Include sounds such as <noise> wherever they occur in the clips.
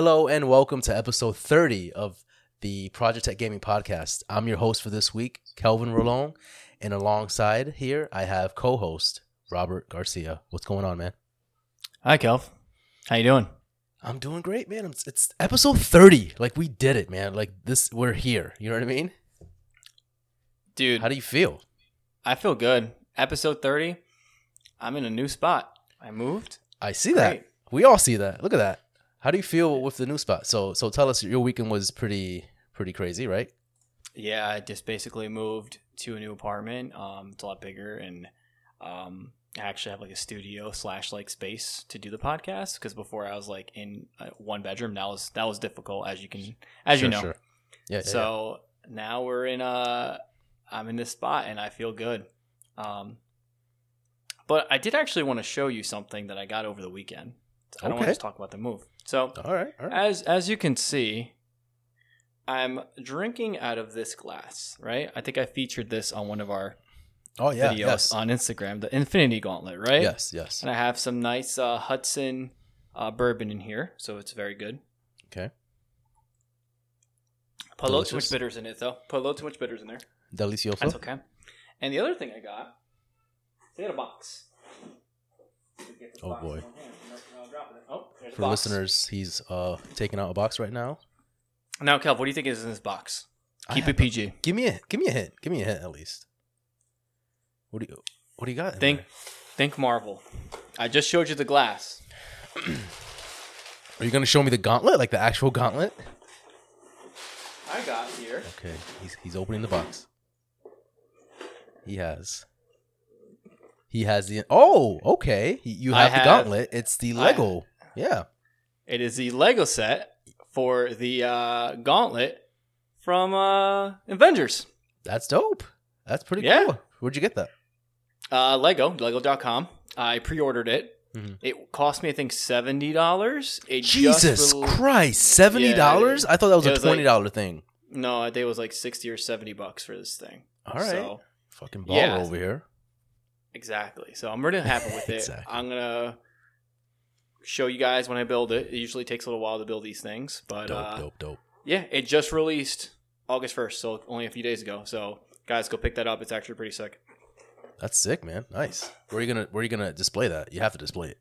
Hello and welcome to episode 30 of the Project Tech Gaming Podcast. I'm your host for this week, Kelvin Rolong, and alongside here I have co-host Robert Garcia. What's going on, man? Hi, Kelv. How you doing? I'm doing great, man. It's, it's episode 30. Like we did it, man. Like this, we're here. You know what I mean? Dude, How do you feel? I feel good. Episode 30, I'm in a new spot. I moved. I see that. Great. We all see that. Look at that. How do you feel with the new spot? So, so tell us. Your weekend was pretty, pretty crazy, right? Yeah, I just basically moved to a new apartment. Um, it's a lot bigger, and um, I actually have like a studio slash like space to do the podcast. Because before I was like in uh, one bedroom. That was that was difficult, as you can as you know. sure. Yeah. yeah, So now we're in a, I'm in this spot and I feel good. Um, but I did actually want to show you something that I got over the weekend. I don't want to talk about the move. So. All right. All right. as as you can see, I'm drinking out of this glass. Right? I think I featured this on one of our Oh yeah. videos Yes. on Instagram, the Infinity Gauntlet. Right? Yes. Yes. And I have some nice uh, Hudson uh, bourbon in here, so it's very good. Okay. Put a little too much bitters in it, though. Put a little too much bitters in there. Delicioso. That's okay. And the other thing I got, I got a box. Oh, boy. Oh, For box. listeners, he's uh taking out a box right now. Now, Kev, what do you think is in this box? Keep it PG. Give me a give me a hint. Give me a hint at least. What do you What do you got? Think, there? think Marvel. I just showed you the glass. <clears throat> Are you gonna show me the gauntlet, like the actual gauntlet? I got here. Okay. He's he's opening the box. He has. He has the. Oh, okay. You I have the gauntlet. It's the I- Lego. yeah. It is the Lego set for the uh, Gauntlet from uh, Avengers. That's dope. That's pretty Yeah. cool. Where'd you get that? Uh, Lego, Lego.com. I pre-ordered it. Mhm. It cost me, I think, seventy dollars. Jesus Christ, seventy dollars? I thought that was a was twenty dollar thing. No, I think it was like sixty or seventy bucks for this thing. All right, So fucking baller Yeah. over here. Exactly. So I'm really happy with <laughs> it. Exactly. I'm gonna show you guys when I build it. It usually takes a little while to build these things, but Dope, uh, dope, dope. yeah, it just released August first, so only a few days ago. So guys, go pick that up. It's actually pretty sick. That's sick, man. Nice. Where are you gonna Where are you gonna display that? You have to display it.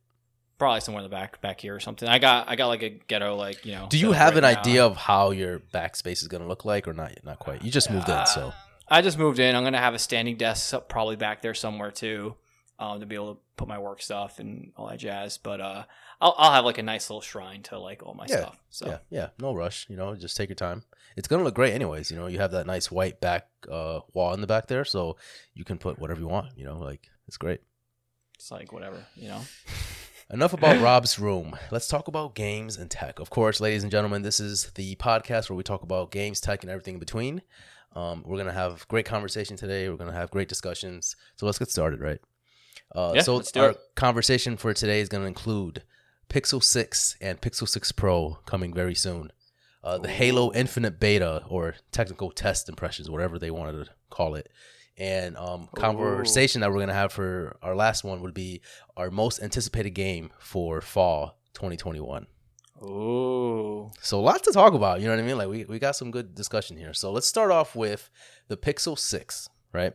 Probably somewhere in the back, back here or something. I got, I got like a ghetto, like you know. Do you have right an now. idea of how your backspace is gonna look like, or not? Not quite. You just moved in, so Uh, I just moved in. I'm gonna have a standing desk up- probably back there somewhere too, um, to be able to put my work stuff and all that jazz. But uh, I'll, I'll have like a nice little shrine to like all my Yeah, stuff. So yeah, yeah. No rush. You know, just take your time. It's gonna look great, anyways. You know, you have that nice white back uh, wall in the back there, so you can put whatever you want. You know, like it's great. it's like whatever, you know. <laughs> Enough about Rob's room. Let's talk about games and tech. Of course, ladies and gentlemen, this is the podcast where we talk about games, tech, and everything in between. Um, we're gonna have great conversation today. We're gonna have great discussions. So let's get started, right? Uh, Yeah, so our it. conversation for today is gonna include Pixel Six and Pixel Six Pro coming very soon. Uh, the Halo Infinite Beta or technical test impressions, whatever they wanted to call it. And um, conversation that we're gonna have for our last one would be our most anticipated game for fall 2021. Ooh, So a lot to talk about, you know what I mean? Like we, we got some good discussion here. So let's start off with the Pixel 6, right?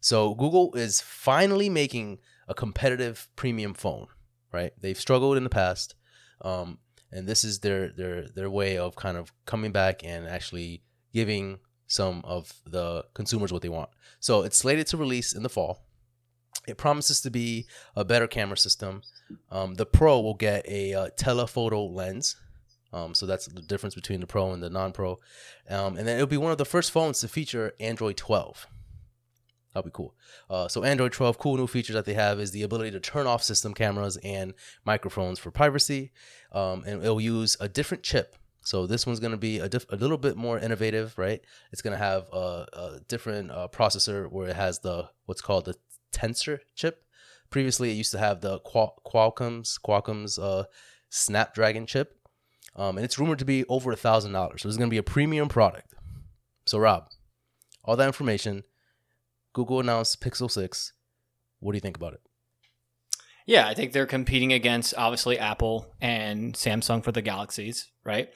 So Google is finally making a competitive premium phone, right? They've struggled in the past. Um, and this is their their their way of kind of coming back and actually giving some of the consumers what they want. So it's slated to release in the fall. It promises to be a better camera system. Um, the Pro will get a uh, telephoto lens, um, so that's the difference between the Pro and the non-Pro. Um, and then it'll be one of the first phones to feature Android 12. That'll be cool. Uh, so Android 12, cool new features that they have is the ability to turn off system cameras and microphones for privacy, um, and it'll use a different chip. So this one's going to be a, diff- a little bit more innovative, right? It's going to have a, a different uh, processor where it has the what's called the Tensor chip. Previously, it used to have the Qual- Qualcomm's Qualcomm's uh, Snapdragon chip, um, and it's rumored to be over a thousand dollars. So it's going to be a premium product. So Rob, all that information. Google announced Pixel Six. What do you think about it? Yeah, I think they're competing against obviously Apple and Samsung for the Galaxies, right?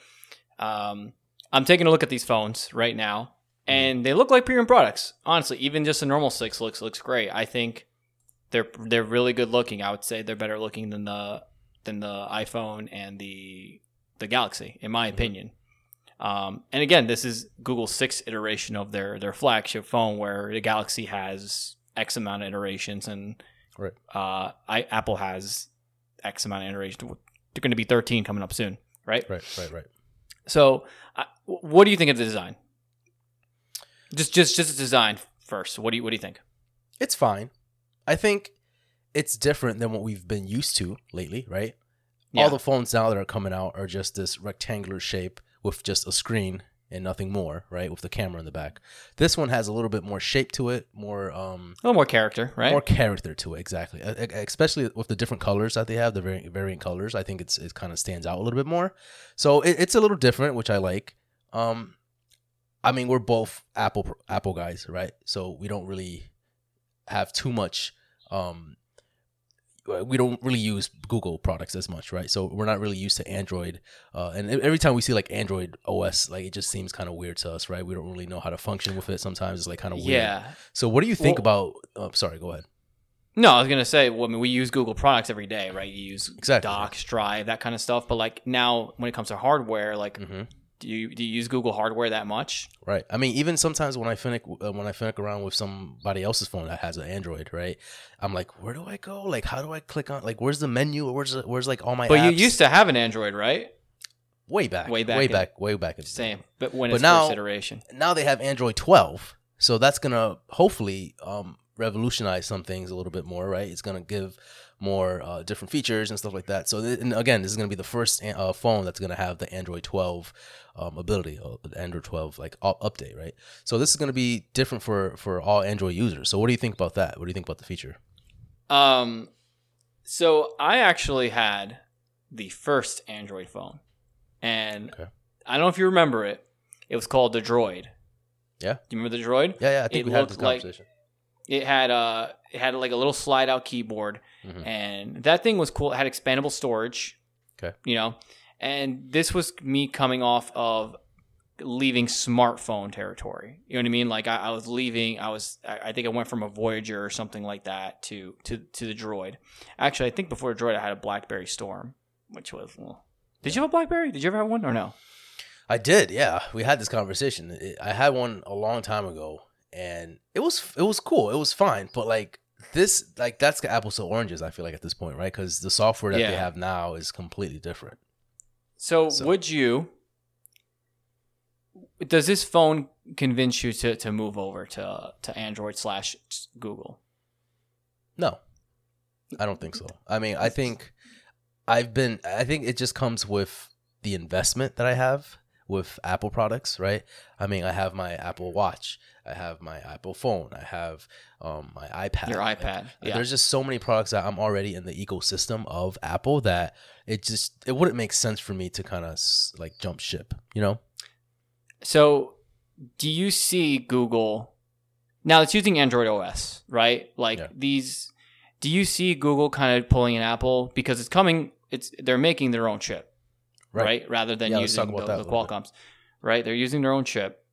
Um, I'm taking a look at these phones right now, and they look like premium products. Honestly, even just a normal six looks looks great. I think they're they're really good looking. I would say they're better looking than the than the iPhone and the the Galaxy, in my opinion. Um, and again, this is Google's sixth iteration of their their flagship phone, where the Galaxy has X amount of iterations, and Right. uh, I, Apple has X amount of iterations. They're going to be 13 coming up soon, right? Right, right, right. So, uh, what do you think of the design? Just, just, just design first. What do you, what do you think? It's fine. I think it's different than what we've been used to lately, right? Yeah. All the phones now that are coming out are just this rectangular shape with just a screen and nothing more, right? With the camera in the back. This one has a little bit more shape to it, more um A little more character, right? more character to it exactly especially with the different colors that they have the variant, variant colors i think it's it kind of stands out a little bit more so it, it's a little different which i like um i mean we're both apple apple guys right so we don't really have too much um we don't really use Google products as much, right? So we're not really used to Android, uh, and every time we see like Android OS, like it just seems kind of weird to us, right? We don't really know how to function with it. Sometimes it's like kind of weird. yeah. So what do you think Well- about? Oh, sorry, go ahead. No, I was gonna say. Well, I mean, we use Google products every day, right? You use Exactly. Docs, Drive, that kind of stuff. But like now, when it comes to hardware, like, hmm do you do you use Google hardware that much? Right. I mean, even sometimes when I finick uh, when I finick around with somebody else's phone that has an Android, right? I'm like, where do I go? Like, how do I click on? Like, where's the menu? Where's the, where's like all my? But you used to have an Android, right? way back, way back way in- back, way back. in the day. Same, but when But it's now- first iteration. Now they have Android 12, so that's gonna hopefully um, revolutionize some things a little bit more, right? It's gonna give more uh, different features and stuff like that. So, th- and again, this is gonna be the first uh, phone that's gonna have the Android 12 um, ability, uh, the Android 12 like up- update, right? So this is gonna be different for for all Android users. So, what do you think about that? What do you think about the feature? Um, so I actually had the first Android phone, and Okay. I don't know if you remember it. It was called the Droid. Yeah. Do you remember the Droid? Yeah, yeah, I think It we had this looked like- conversation. It had uh, it had like a little slide out keyboard, Mhm. and that thing was cool. It had expandable storage. Okay. You know, and this was me coming off of leaving smartphone territory. You know what I mean? Like I, I was leaving. I was. I, I think I went from a Voyager or something like that to to to the Droid. Actually, I think before Droid, I had a BlackBerry Storm, which was. Well, did you have a BlackBerry? Did you ever have one or no? I did, yeah. We had this conversation. I had one a long time ago, and it was it was cool. It was fine, but like this, like that's apples to oranges. I feel like at this point, right? Because the software that they have now is completely different. So, So- would you? Does this phone convince you to, to move over to to Android slash Google? No, I don't think so. I mean, I think I've been. I think it just comes with the investment that I have with Apple products, right? I mean, I have my Apple Watch, I have my Apple phone, I have um, my iPad, Your Like, iPad, yeah. There's just so many products that I'm already in the ecosystem of Apple that it just it wouldn't make sense for me to kind of like jump ship, you know? So, do you see Google now? It's using Android OS, right? Like Yeah. these. Do you see Google kind of pulling an Apple because it's coming? It's they're making their own chip, right? Rather than Yeah, using the, the. Qualcomm's, right? They're using their own chip.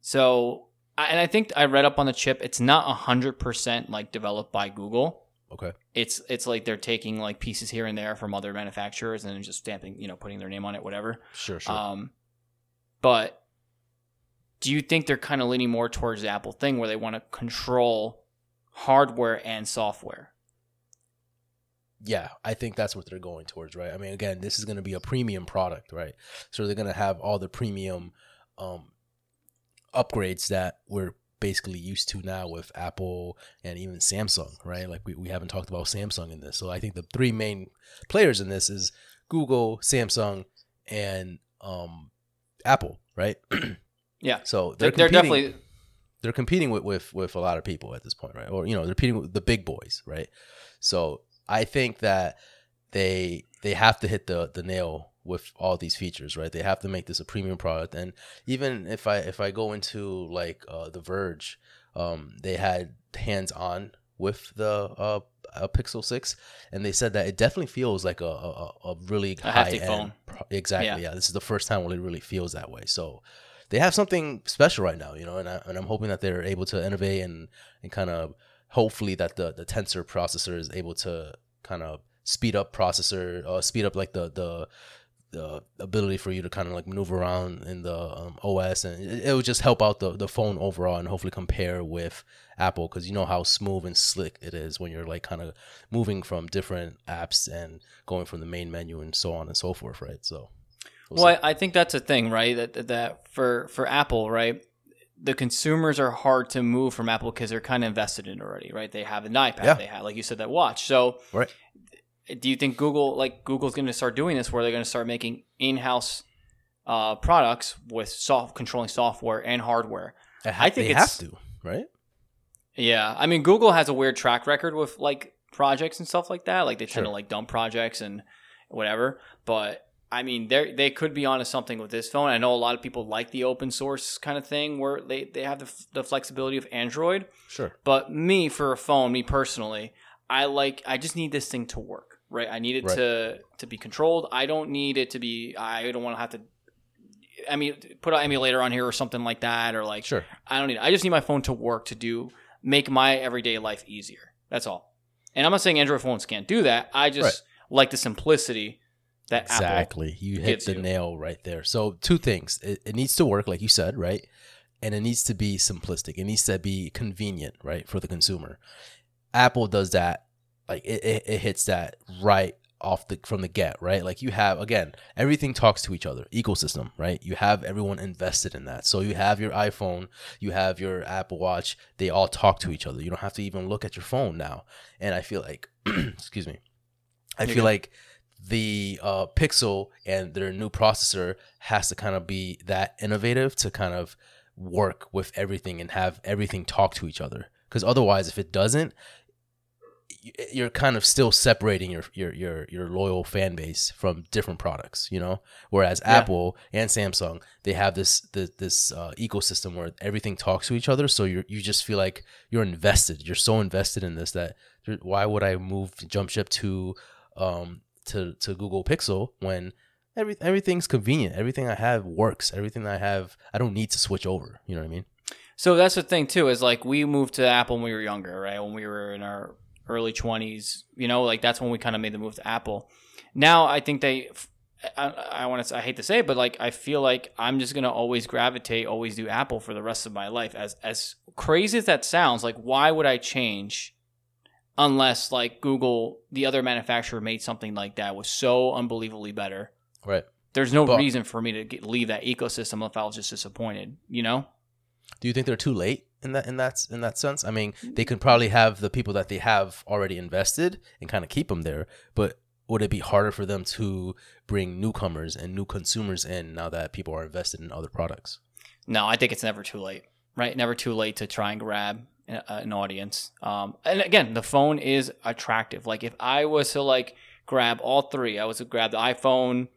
So, I- and I think I read up on the chip. It's not hundred percent like developed by Google. Okay. It's it's like they're taking like pieces here and there from other manufacturers and then just stamping, you know, putting their name on it, whatever. Sure, sure. Um, but do you think they're kind of leaning more towards the Apple thing where they want to control hardware and software? Yeah, I think that's what they're going towards, right? I mean, again, this is going to be a premium product, right? So they're going to have all the premium um, upgrades that we're basically used to now with Apple and even Samsung, right? Like we, we haven't talked about Samsung in this. So I think the three main players in this is Google, Samsung, and um, Apple, right? <clears throat> Yeah. So They're, they're, they're definitely they're competing with, with with a lot of people at this point, right? Or you know, they're competing with the big boys, right? So I think that they they have to hit the the nail with all these features, right? They have to make this a premium product. And even if I if I go into like uh, the Verge, um, they had hands on with the uh, uh, Pixel Six, and they said that it definitely feels like a a, a really A high end phone. Pro- exactly. Yeah. Yeah. This is the first time when it really feels that way. So they have something special right now, you know, and I, and I'm hoping that they're able to innovate and and kind of hopefully that the the tensor processor is able to kind of speed up processor uh, speed up like the the the ability for you to kind of like maneuver around in the um, OS and it, it would just help out the the phone overall and hopefully compare with Apple because you know how smooth and slick it is when you're like kind of moving from different apps and going from the main menu and so on and so forth, right? So we'll Well. I, I think that's a thing, right? That that for for Apple, right? The consumers are hard to move from Apple because they're kind of invested in it already, right? They have an iPad, Yeah. they have, like you said, that watch. So, Right. do you think Google, like Google's going to start doing this, where they're going to start making in-house uh, products with soft controlling software and hardware? I, ha- I think they it's- have to, right? Yeah, I mean, Google has a weird track record with like projects and stuff like that. Like they tend to like dump projects and whatever. But I mean, they they could be onto something with this phone. I know a lot of people like the open source kind of thing where they they have the, f- the flexibility of Android. Sure. But me, for a phone, me personally, I like I just need this thing to work. Right, I need it Right. to to be controlled. I don't need it to be. I don't want to have to. I mean, put an emulator on here or something like that, or like Sure. I don't need. I just need my phone to work to do make my everyday life easier. That's all. And I'm not saying Android phones can't do that. I just like the simplicity that Apple. Exactly. You hit the you. nail right there. So two things. It, it needs to work, like you said, right? And it needs to be simplistic. It needs to be convenient, right, for the consumer. Apple does that. Like it, it, it hits that right off the from the get, right? Like you have again, everything talks to each other. Ecosystem, right? You have everyone invested in that. So you have your iPhone, you have your Apple Watch. They all talk to each other. You don't have to even look at your phone now. And I feel like, <clears throat> excuse me, I feel good. like the uh, Pixel and their new processor has to kind of be that innovative to kind of work with everything and have everything talk to each other. Because otherwise, if it doesn't, you're kind of still separating your your your your loyal fan base from different products, you know. Whereas Yeah. Apple and Samsung, they have this this, this uh, ecosystem where everything talks to each other, so you you just feel like you're invested. You're so invested in this that why would I move jump ship to um to to Google Pixel when every everything's convenient. Everything I have works. Everything I have, I don't need to switch over. You know what I mean? So that's the thing too. Is like we moved to Apple when we were younger, right? When we were in our early twenties, you know, like that's when we kind of made the move to Apple. Now I think they. I, I want to. I hate to say it, but like I feel like I'm just gonna always gravitate, always do Apple for the rest of my life. As as crazy as that sounds, like why would I change? Unless like Google, the other manufacturer, made something like that was so unbelievably better. Right. There's no But- reason for me to get, leave that ecosystem if I was just disappointed. You know? Do you think they're too late in that in that in that sense? I mean, they could mm. probably have the people that they have already invested and kind of keep them there, but would it be harder for them to bring newcomers and new consumers in now that people are invested in other products? No, I think it's never too late. Right, never too late to try and grab an audience. Um, and again, the phone is attractive. Like if I was to like grab all three, I was to grab the iPhone,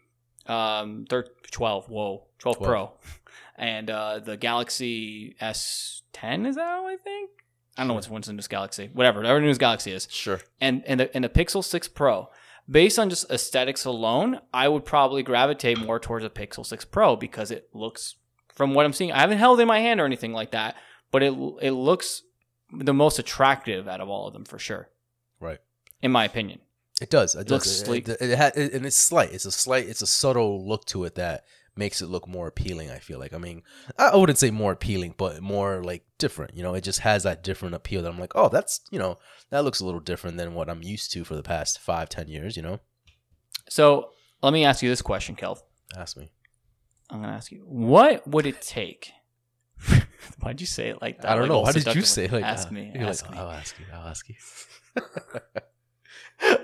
um, thir- 12, whoa, 12, 12. Pro, <laughs> and uh, the Galaxy S10. Is that I think? I don't know what's what's in this Galaxy. Whatever, whatever the newest Galaxy is Sure. and and the, and the Pixel 6 Pro. Based on just aesthetics alone, I would probably gravitate more towards a Pixel 6 Pro because it looks, from what I'm seeing, I haven't held in my hand or anything like that, but it it looks the most attractive out of all of them for sure, Right. in my opinion. It does. It, looks does. It, sleek. it, it, ha- it- and it's slight. It's a slight. It's a subtle look to it that makes it look more appealing. I feel like. I mean, I I wouldn't say more appealing, but more like different. You know, it just has that different appeal that I'm like, oh, that's you know, that looks a little different than what I'm used to for the past five, ten years. You know, So let me ask you this question, Kelv. ask me. I'm gonna ask you, what would it take? <laughs> Why'd you say it like that? I don't Like know. Why did you say it like ask that? me? You're ask like, me. I'll ask you. I'll ask you.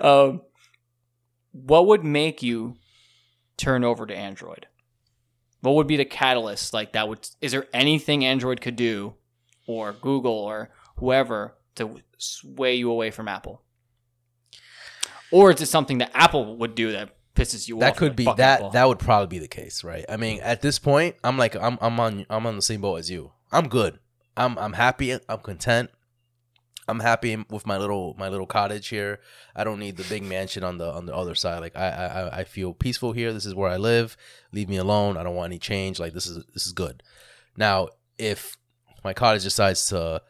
<laughs> um, what would make you turn over to Android? What would be the catalyst? Like that would is there anything Android could do, or Google or whoever to sway you away from Apple? Or is it something that Apple would do that pisses you off? that could be that. Apple"? That would probably be the case, right? I mean, at this point, I'm like, I'm, I'm on, I'm on the same boat as you. I'm good. I'm, I'm happy. I'm content. I'm happy with my little my little cottage here. I don't need the big mansion on the on the other side. Like I I I feel peaceful here. This is where I live. Leave me alone. I don't want any change. Like this is this is good. Now, if my cottage decides to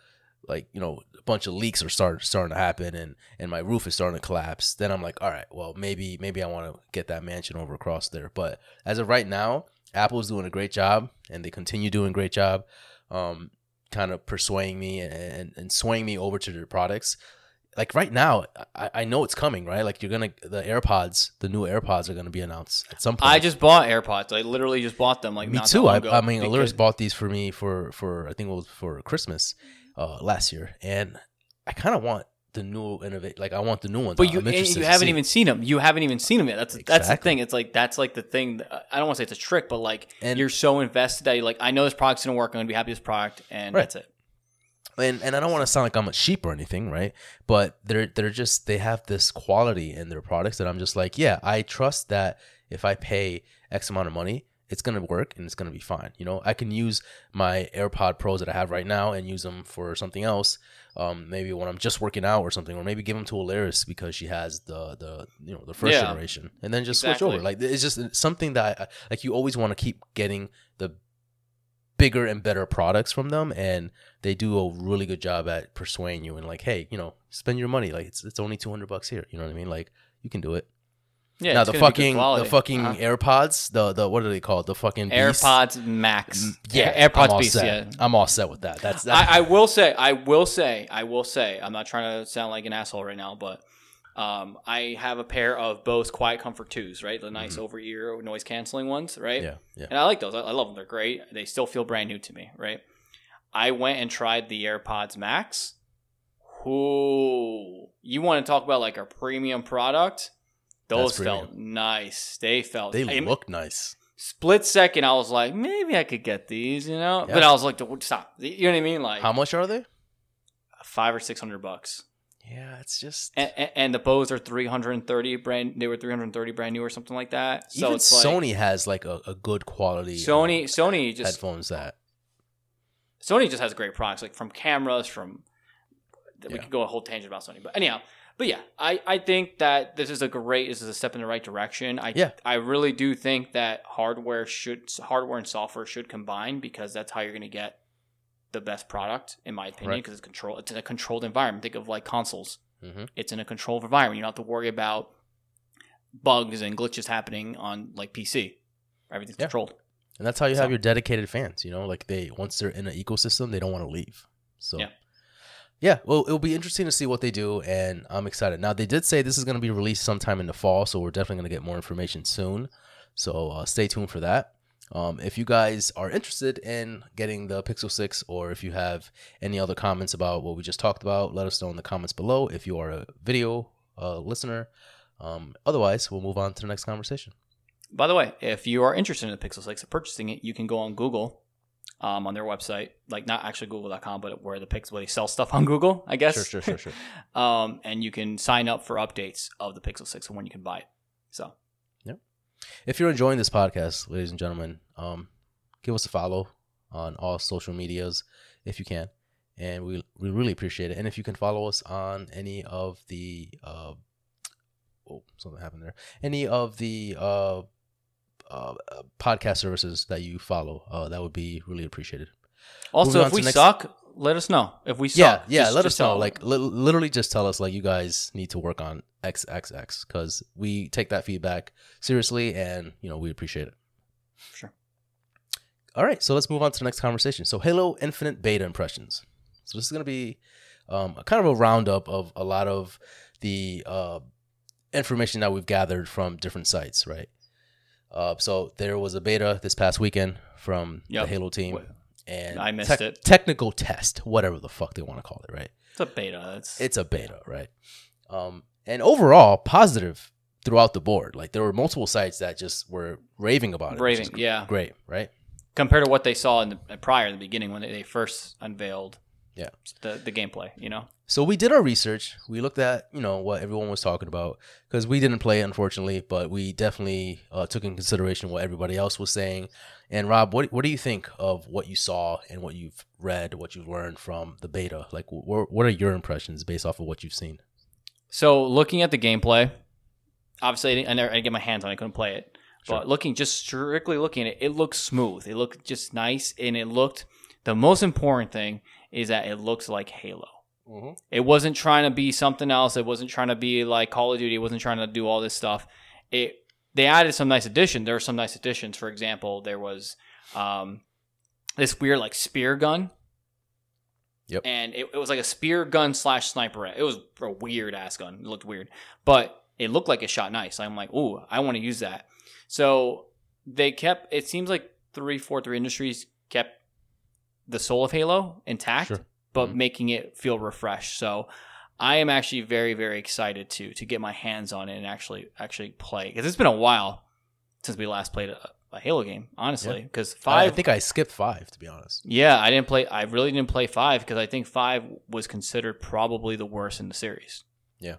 like you know a bunch of leaks are start starting to happen and and my roof is starting to collapse, then I'm like, all right, well maybe maybe I want to get that mansion over across there. But as of right now, Apple's doing a great job and they continue doing a great job. Um, kind of persuading me and, and, and swaying me over to their products. Like right now, I, I know it's coming, right? Like you're gonna the AirPods, the new AirPods are gonna be announced at some point. I just bought AirPods. I literally just bought them. Like me too. I, I mean, because- bought these for me for for I think it was for Christmas uh, last year, and I kind of want the new innovate. Like I want the new ones. But you and you haven't see. even seen them. You haven't even seen them yet. That's that's the thing. It's like that's like the thing. That, I don't want to say it's a trick, but like And- you're so invested that you're like, I know this product's gonna work. I'm gonna be happy with this product, and Right. that's it. and and I don't want to sound like I'm a sheep or anything, right? But they're they're just they have this quality in their products that I'm just like, yeah, I trust that if I pay X amount of money, it's gonna work and it's gonna be fine. You know, I can use my AirPod Pros that I have right now and use them for something else. Um, maybe when I'm just working out or something, or maybe give them to Alaris because she has the the you know the first Yeah. generation, and then just switch over. Like it's just something that I, like you always want to keep getting the bigger and better products from them and they do a really good job at persuading you and like hey you know spend your money like it's, it's only 200 bucks here you know what i mean like you can do it Yeah. now it's the gonna be good fucking the fucking Uh-huh. airpods the the what are they called the fucking Beast? AirPods Max. Mm, yeah Air- I'm AirPods all Beast. set. Yeah. i'm all set with that that's that I, I will say, I will say, I will say, I'm not trying to sound like an asshole right now, but um, I have a pair of Bose Quiet Comfort 2s, right? The nice over ear noise canceling ones, right? Mm-hmm. yeah yeah And I like those. I, I love them. They're great. They still feel brand new to me, right? I went and tried the AirPods Max. Who you want to talk about like a premium product? Those felt nice. They felt they I- look nice split second. I was like, maybe I could get these, you know. Yeah. But I was like, stop. You know what I mean? Like how much are they five or six hundred bucks. yeah it's just And, and, and the Bose are three hundred and thirty brand. They were three hundred and thirty brand new or something like that. So even it's like sony has like a, a good quality Sony, uh, Sony just headphones that Sony just has great products, like from cameras, from we Yeah. could go a whole tangent about Sony, but anyhow, but yeah, I, I think that this is a great, this is a step in the right direction. I Yeah. I really do think that hardware should hardware and software should combine because that's how you're going to get the best product, in my opinion, Right. because it's control. It's in a controlled environment. Think of like consoles. hmm It's in a controlled environment. You don't have to worry about bugs and glitches happening on like PC. Everything's Yeah. controlled. and that's how you So- have your dedicated fans you know like they once they're in an ecosystem they don't want to leave so Yeah. Yeah well it'll be interesting to see what they do and i'm excited. Now they did say this is going to be released sometime in the fall so we're definitely going to get more information soon. So uh, stay tuned for that. Um, if you guys are interested in getting the pixel 6 or if you have any other comments about what we just talked about let us know in the comments below if you are a video uh, listener. Um, otherwise we'll move on to the next conversation. By the way, if you are interested in the Pixel 6 and purchasing it, you can go on Google um, on their website, like not actually google.com, but where the Pixel where they sell stuff on Google, I guess. sure sure sure sure <laughs> um, and you can sign up for updates of the Pixel 6 and when you can buy it. So, yeah. If you're enjoying this podcast, ladies and gentlemen, um, give us a follow on all social medias if you can, and we we really appreciate it. And if you can follow us on any of the uh, oh something happened there, any of the uh, uh, uh, podcast services that you follow, uh, that would be really appreciated. also, Moving if we next- suck, let us know. If we suck, yeah, yeah. just- let just us know. tell- Like li- literally, just tell us like you guys need to work on XXX because we take that feedback seriously, and you know we appreciate it. sure. All right, so let's move on to the next conversation. So, Halo Infinite beta impressions. So, this is going to be um, a kind of a roundup of a lot of the uh, information that we've gathered from different sites, right? Uh, so, there was a beta this past weekend from Yep. the Halo team, and I missed tec- it. Technical test, whatever the fuck they want to call it, right? It's a beta. It's, It's a beta, right? Um, and overall, positive throughout the board. Like there were multiple sites that just were raving about it. raving. Yeah. great, right? Compared to what they saw in the prior in the beginning when they, they first unveiled Yeah. the, the gameplay, you know? So we did our research. We looked at you know what everyone was talking about because we didn't play it unfortunately, but we definitely uh, took in consideration what everybody else was saying. And Rob, what what do you think of what you saw and what you've read, what you've learned from the beta? Like, wh- what are your impressions based off of what you've seen? So looking at the gameplay, obviously I didn't, I, never, I didn't get my hands on. it. I couldn't play it. Sure. But looking just strictly looking at it, it looked smooth. It looked just nice, and it looked. The most important thing is that it looks like Halo. Mm-hmm. It wasn't trying to be something else. It wasn't trying to be like Call of Duty. It wasn't trying to do all this stuff. It they added some nice addition. There were some nice additions. For example, there was um, this weird like spear gun. Yep. And it, it was like a spear gun slash sniper. It was a weird ass gun. It looked weird, but it looked like it shot nice. I'm like, ooh, I want to use that. So they kept. It seems like three four three Industries kept the soul of Halo intact, Sure. But Mhm. making it feel refreshed. So I am actually very very excited to to get my hands on it and actually actually play because it's been a while since we last played a, a Halo game. Honestly, because I, I think I skipped five to be honest. yeah, I didn't play. I really didn't play five because I think five was considered probably the worst in the series. Yeah.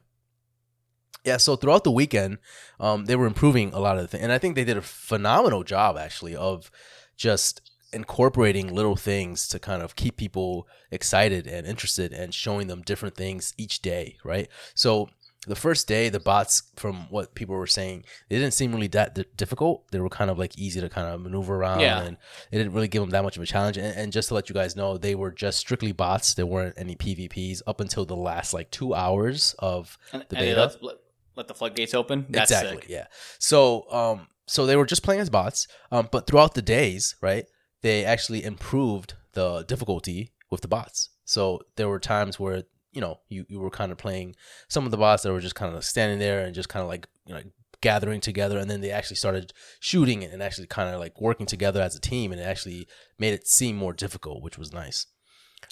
Yeah, so throughout the weekend, um, they were improving a lot of the things, and I think they did a phenomenal job actually of just incorporating little things to kind of keep people excited and interested and showing them different things each day, right? So the first day, the bots, from what people were saying, they didn't seem really that di- difficult. They were kind of like easy to kind of maneuver around, Yeah. and it didn't really give them that much of a challenge. And, and just to let you guys know, they were just strictly bots. There weren't any PvPs up until the last like two hours of And, The beta? let, let, let the floodgates open. That's exactly sick. yeah so um so they were just playing as bots um but throughout the days right they actually improved the difficulty with the bots. So there were times where you know you, you were kind of playing some of the bots that were just kind of standing there and just kind of like you know gathering together and then they actually started shooting and actually kind of like working together as a team and it actually made it seem more difficult which was nice.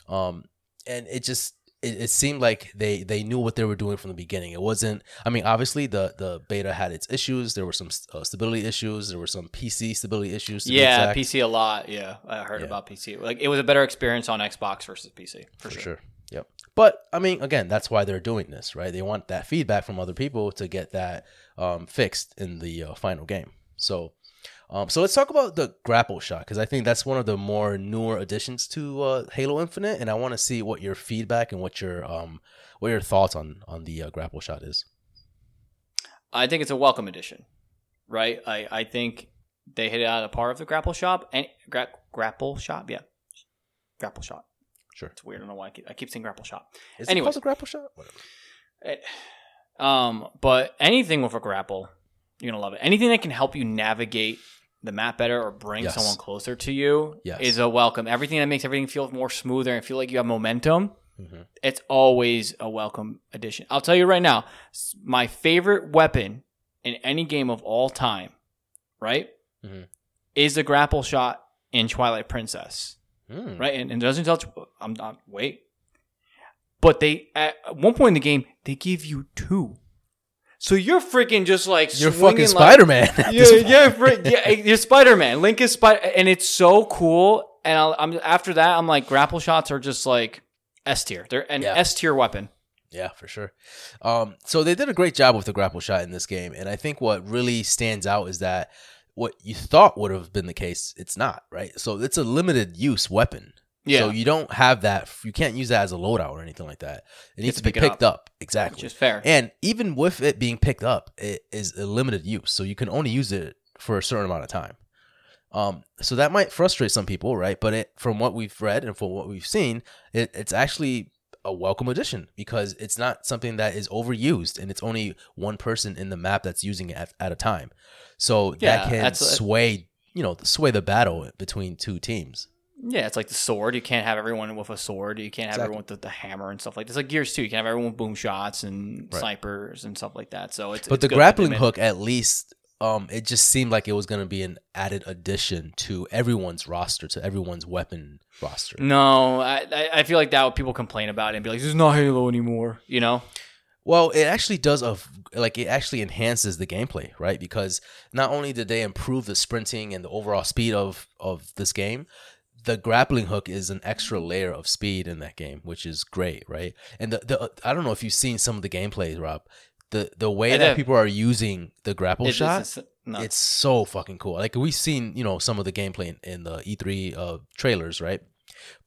Um and it just it, it seemed like they they knew what they were doing from the beginning it wasn't i mean obviously the the beta had its issues there were some uh, stability issues there were some pc stability issues to Yeah. PC a lot. Yeah, I heard Yeah. about PC. Like it was a better experience on Xbox versus PC for, for sure. sure. Yep. But I mean, again, that's why they're doing this, right? They want that feedback from other people to get that um, fixed in the uh, final game. So, um, so let's talk about the grapple shot because I think that's one of the more newer additions to uh, Halo Infinite, and I want to see what your feedback and what your um, what your thoughts on on the uh, grapple shot is. I think it's a welcome addition, right? I, I think they hit it out of the par of the grapple shop and gra- grapple shop. Yeah, grapple shot. Sure. It's weird. I don't know why I keep, I keep saying grapple shop. Is Anyways. it called a grapple shot? Whatever. It- um, but anything with a grapple, you're gonna love it. Anything that can help you navigate the map better or bring Yes. someone closer to you Yes. is a welcome. Everything that makes everything feel more smoother and feel like you have momentum. Mhm. It's always a welcome addition. I'll tell you right now, my favorite weapon in any game of all time, right, Mhm. is the grapple shot in Twilight Princess Mm. right? And, and doesn't tell. I'm not. Wait, but they at one point in the game they give you two, so you're freaking just like You're swinging fucking like- Spider Man. Yeah, yeah, yeah. <laughs> You're Spider Man. Link is Spider, and it's so cool. And I'll, I'm after that, I'm like grapple shots are just like S tier. They're an Yeah. S tier weapon. Yeah, for sure. Um, so they did a great job with the grapple shot in this game, and I think what really stands out is that what you thought would have been the case, it's not right. So it's a limited use weapon. Yeah, So you don't have that. You can't use that as a loadout or anything like that. It needs to to be pick picked up. Exactly. which is fair. And even with it being picked up, it is a limited use. So you can only use it for a certain amount of time. Um, so that might frustrate some people, right? But it, from what we've read and from what we've seen, it, it's actually a welcome addition because it's not something that is overused and it's only one person in the map that's using it at, at a time. So Yeah, that can sway, you know, sway the battle between two teams. Yeah, it's like the sword. You can't have everyone with a sword. You can't have Exactly. everyone with the, the hammer and stuff like this. Like Gears too. You can have everyone with boom shots and Right. snipers and stuff like that. So it's But it's the grappling hook, at least, um, it just seemed like it was going to be an added addition to everyone's roster, to everyone's weapon roster. No, I I- feel like that would people complain about it and be like, "This is not Halo anymore." You know? Well, it actually does a like it actually enhances the gameplay, right? Because not only did they improve the sprinting and the overall speed of of this game, the grappling hook is an extra layer of speed in that game, which is great, right? And the, the I don't know if you've seen some of the gameplays, Rob. The the way I that have. people are using the grapple It- shot, it's, it's nuts. it's so fucking cool. Like we've seen, you know, some of the gameplay in, in the E3 uh, trailers, right?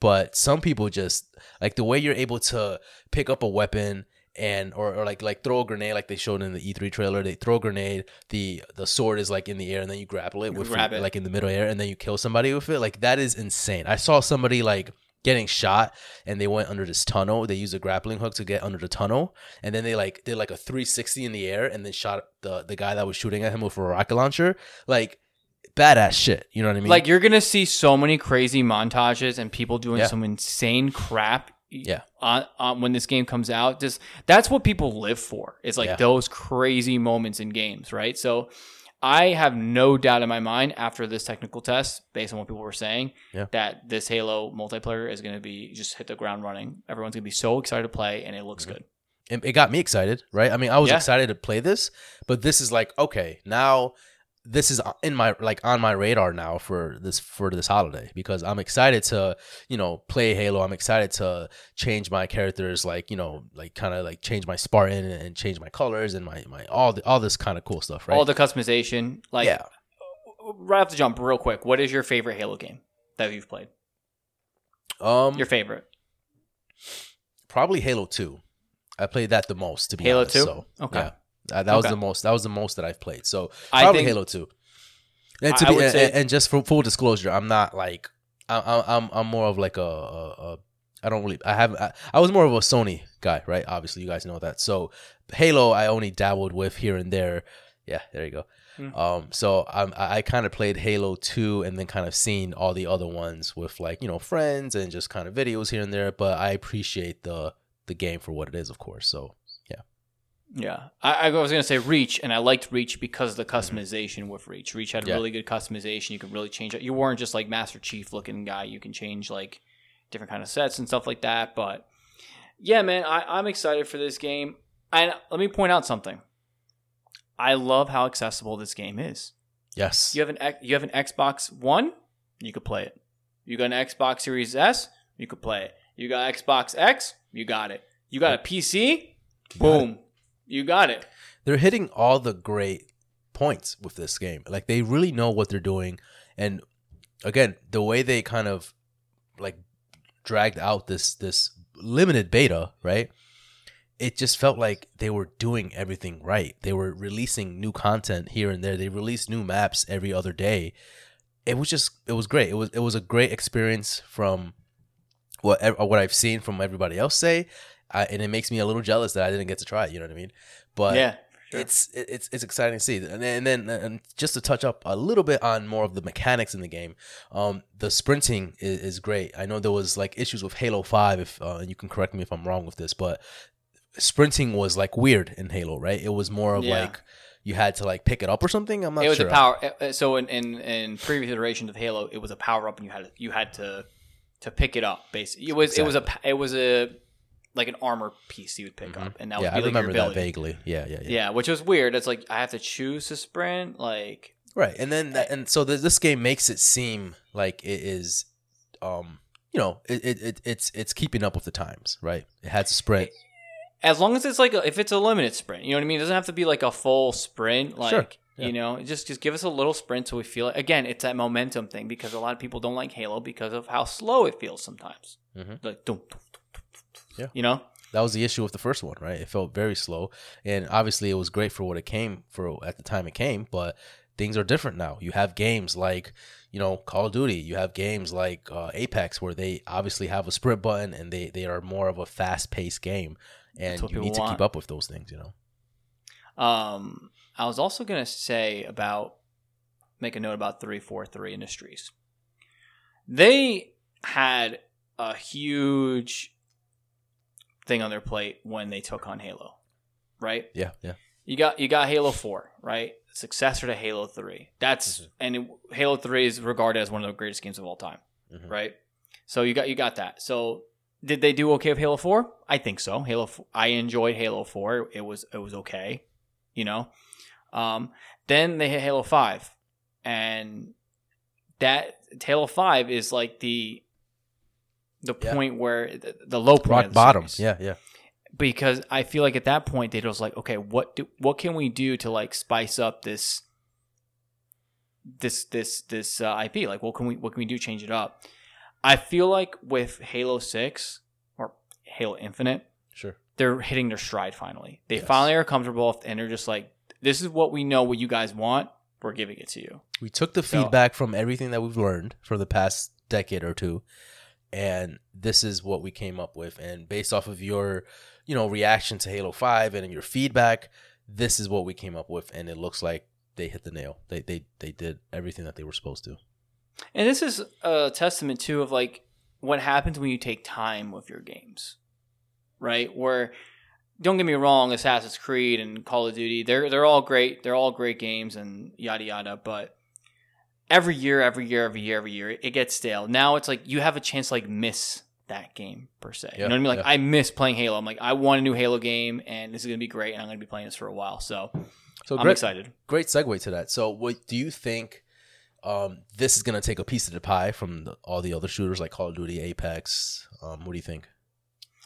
But some people just like the way you're able to pick up a weapon and or, or like like throw a grenade like they showed in the E3 trailer. They throw a grenade, the the sword is like in the air, and then you grapple it with grab it. like in the middle air, and then you kill somebody with it. Like that is insane. I saw somebody like getting shot and they went under this tunnel they used a grappling hook to get under the tunnel and then they like did like a 360 in the air and then shot the the guy that was shooting at him with a rocket launcher like badass shit you know what i mean like you're gonna see so many crazy montages and people doing Yeah. some insane crap. Yeah. On, on when this game comes out, just that's what people live for. it's like Yeah. those crazy moments in games, right? So, I have no doubt in my mind after this technical test, based on what people were saying, Yeah. that this Halo multiplayer is going to be just hit the ground running. Everyone's going to be so excited to play, and it looks Mm-hmm. good. it, it got me excited, right? I mean, I was Yeah. excited to play this, but this is like, okay, now this is in my like on my radar now for this for this holiday because I'm excited to you know play Halo. I'm excited to change my characters, like you know, like kind of like change my Spartan and change my colors and my my all the all this kind of cool stuff, right? All the customization, like yeah, right off the jump, real quick. What is your favorite Halo game that you've played? um, Your favorite? probably Halo Two. I played that the most to be Halo honest. 2? So, Okay. yeah, that, that was the most. That was the most that I've played. So I probably think Halo Two. And to I- I be would and, say- and just for full disclosure, I'm not like I, I, I'm I'm more of like a, a, a I don't really I have I, I was more of a Sony guy, right? Obviously, you guys know that. So Halo, I only dabbled with here and there. Yeah, there you go. Hmm. Um, so I'm, I, I kind of played Halo 2 and then kind of seen all the other ones with like, you know, friends and just kind of videos here and there. But I appreciate the the game for what it is, of course. So Yeah, I, I was gonna say Reach, and I liked Reach because of the customization with Reach. Reach had Mm-hmm. Yeah. really good customization. You could really change it. You weren't just like Master Chief looking guy. You can change like different kind of sets and stuff like that. But yeah, man, I, I'm excited for this game. And let me point out something. I love how accessible this game is. yes, You have an X- you have an Xbox One, you could play it. You got an Xbox Series S, you could play it. You got Xbox X, you got it. You got a PC, boom, you got it. they're hitting all the great points with this game. Like they really know what they're doing, and again, the way they kind of like dragged out this this limited beta, right? It just felt like they were doing everything right. They were releasing new content here and there. They released new maps every other day. It was just it was great. It was it was a great experience from what what I've seen from everybody else say, I, and it makes me a little jealous that I didn't get to try it. You know what I mean? But yeah, sure. it's it's it's exciting to see. And then, and then and just to touch up a little bit on more of the mechanics in the game, um, the sprinting is, is great. I know there was like issues with Halo Five, if uh, and you can correct me if I'm wrong with this, but sprinting was like weird in Halo, right? It was more of Yeah. like you had to like pick it up or something. I'm not it was sure. a power. uh, So in, in in previous iterations of Halo, it was a power up, and you had you had to to pick it up. Basically, it was it was a it was a like an armor piece you would pick up, and that Mm-hmm. yeah, would I be like your remember that vaguely. Yeah, yeah, yeah. Yeah, which was weird. It's like I have to choose to sprint. Like Right, and then that, and so th- this game makes it seem like it is, um, you know, it, it, it it's it's keeping up with the times, right? It has a sprint. as long as it's like a, if it's a limited sprint, you know what I mean. It doesn't have to be like a full sprint. Like Sure, yeah. you know, just just give us a little sprint so we feel it. Again, it's that momentum thing because a lot of people don't like Halo because of how slow it feels sometimes. Mhm. Like dum, dum, Yeah. you know. That was the issue with the first one, right? It felt very slow, and obviously it was great for what it came for at the time it came. But things are different now. You have games like you know Call of Duty. You have games like uh, Apex where they obviously have a sprint button, and they they are more of a fast paced game, and you need to want. keep up with those things. You know. Um, I was also gonna say about make a note about three four three Industries. They had a huge thing on their plate when they took on Halo, right? Yeah, yeah. You got you got Halo Four, right? Successor to Halo Three. That's Mhm. and it, Halo Three is regarded as one of the greatest games of all time, Mhm. right? So you got you got that. So did they do okay with Halo Four? I think so. Halo, 4, I enjoyed Halo Four. It was it was okay, you know. Um, then they hit Halo Five, and that Halo Five is like the the Yeah. point where the, the low point, Rock of the bottom. series. Yeah, yeah. because I feel like at that point they was like, okay, what do what can we do to like spice up this this this this uh, IP? Like, what can we what can we do change it up? I feel like with Halo Six or Halo Infinite, Sure. they're hitting their stride finally. They Yes. finally are comfortable and they're just like, this is what we know, what you guys want. We're giving it to you. We took the So- feedback from everything that we've learned for the past decade or two, and this is what we came up with. And based off of your, you know, reaction to Halo Five and your feedback, this is what we came up with, and it looks like they hit the nail. They they they did everything that they were supposed to. And this is a testament too of like what happens when you take time with your games, right? Where don't get me wrong, Assassin's Creed and Call of Duty, they're they're all great. They're all great games and yada yada. But every year, every year, every year, every year, it gets stale. Now it's like you have a chance to like miss that game per se. you know what I mean? Like yeah. I miss playing Halo. I'm like I want a new Halo game, and this is gonna be great, and I'm gonna be playing this for a while. So So I'm great, excited. great segue to that. So, what do you think? Um, this is gonna take a piece of the pie from the, all the other shooters like Call of Duty, Apex. Um, what do you think?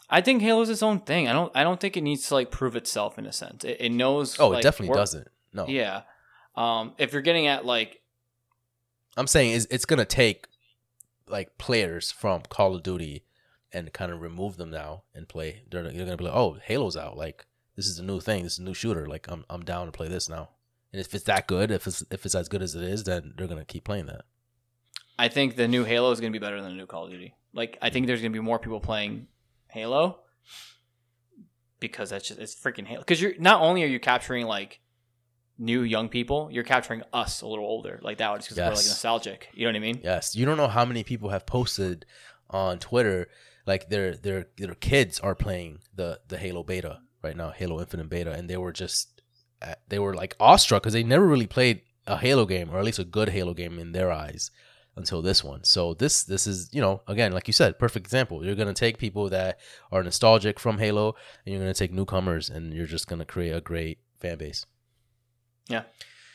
I think Halo's its own thing. I don't. I don't think it needs to like prove itself in a sense. It, it knows. Oh, like, it definitely doesn't. No, Yeah. Um, if you're getting at like, I'm saying is it's gonna take like players from Call of Duty and kind of remove them now and play. They're, they're gonna be like, oh, Halo's out. Like this is a new thing. This is a new shooter. Like I'm I'm down to play this now. And if it's that good, if it's if it's as good as it is, then they're gonna keep playing that. I think the new Halo is to be better than the new Call of Duty. Like, I think there's to be more people playing Halo because that's just it's freaking Halo. Because you're not only are you capturing like new young people, you're capturing us a little older, like that, just because we're like nostalgic. You know what I mean? Yes, you don't know how many people have posted on Twitter like their their their kids are playing the the Halo beta right now, Halo Infinite beta, and they were just uh, they were like awestruck because they never really played a Halo game or at least a good Halo game in their eyes until this one. So this this is you know again like you said, perfect example. You're gonna take people that are nostalgic from Halo, and you're gonna take newcomers, and you're just gonna create a great fan base. Yeah,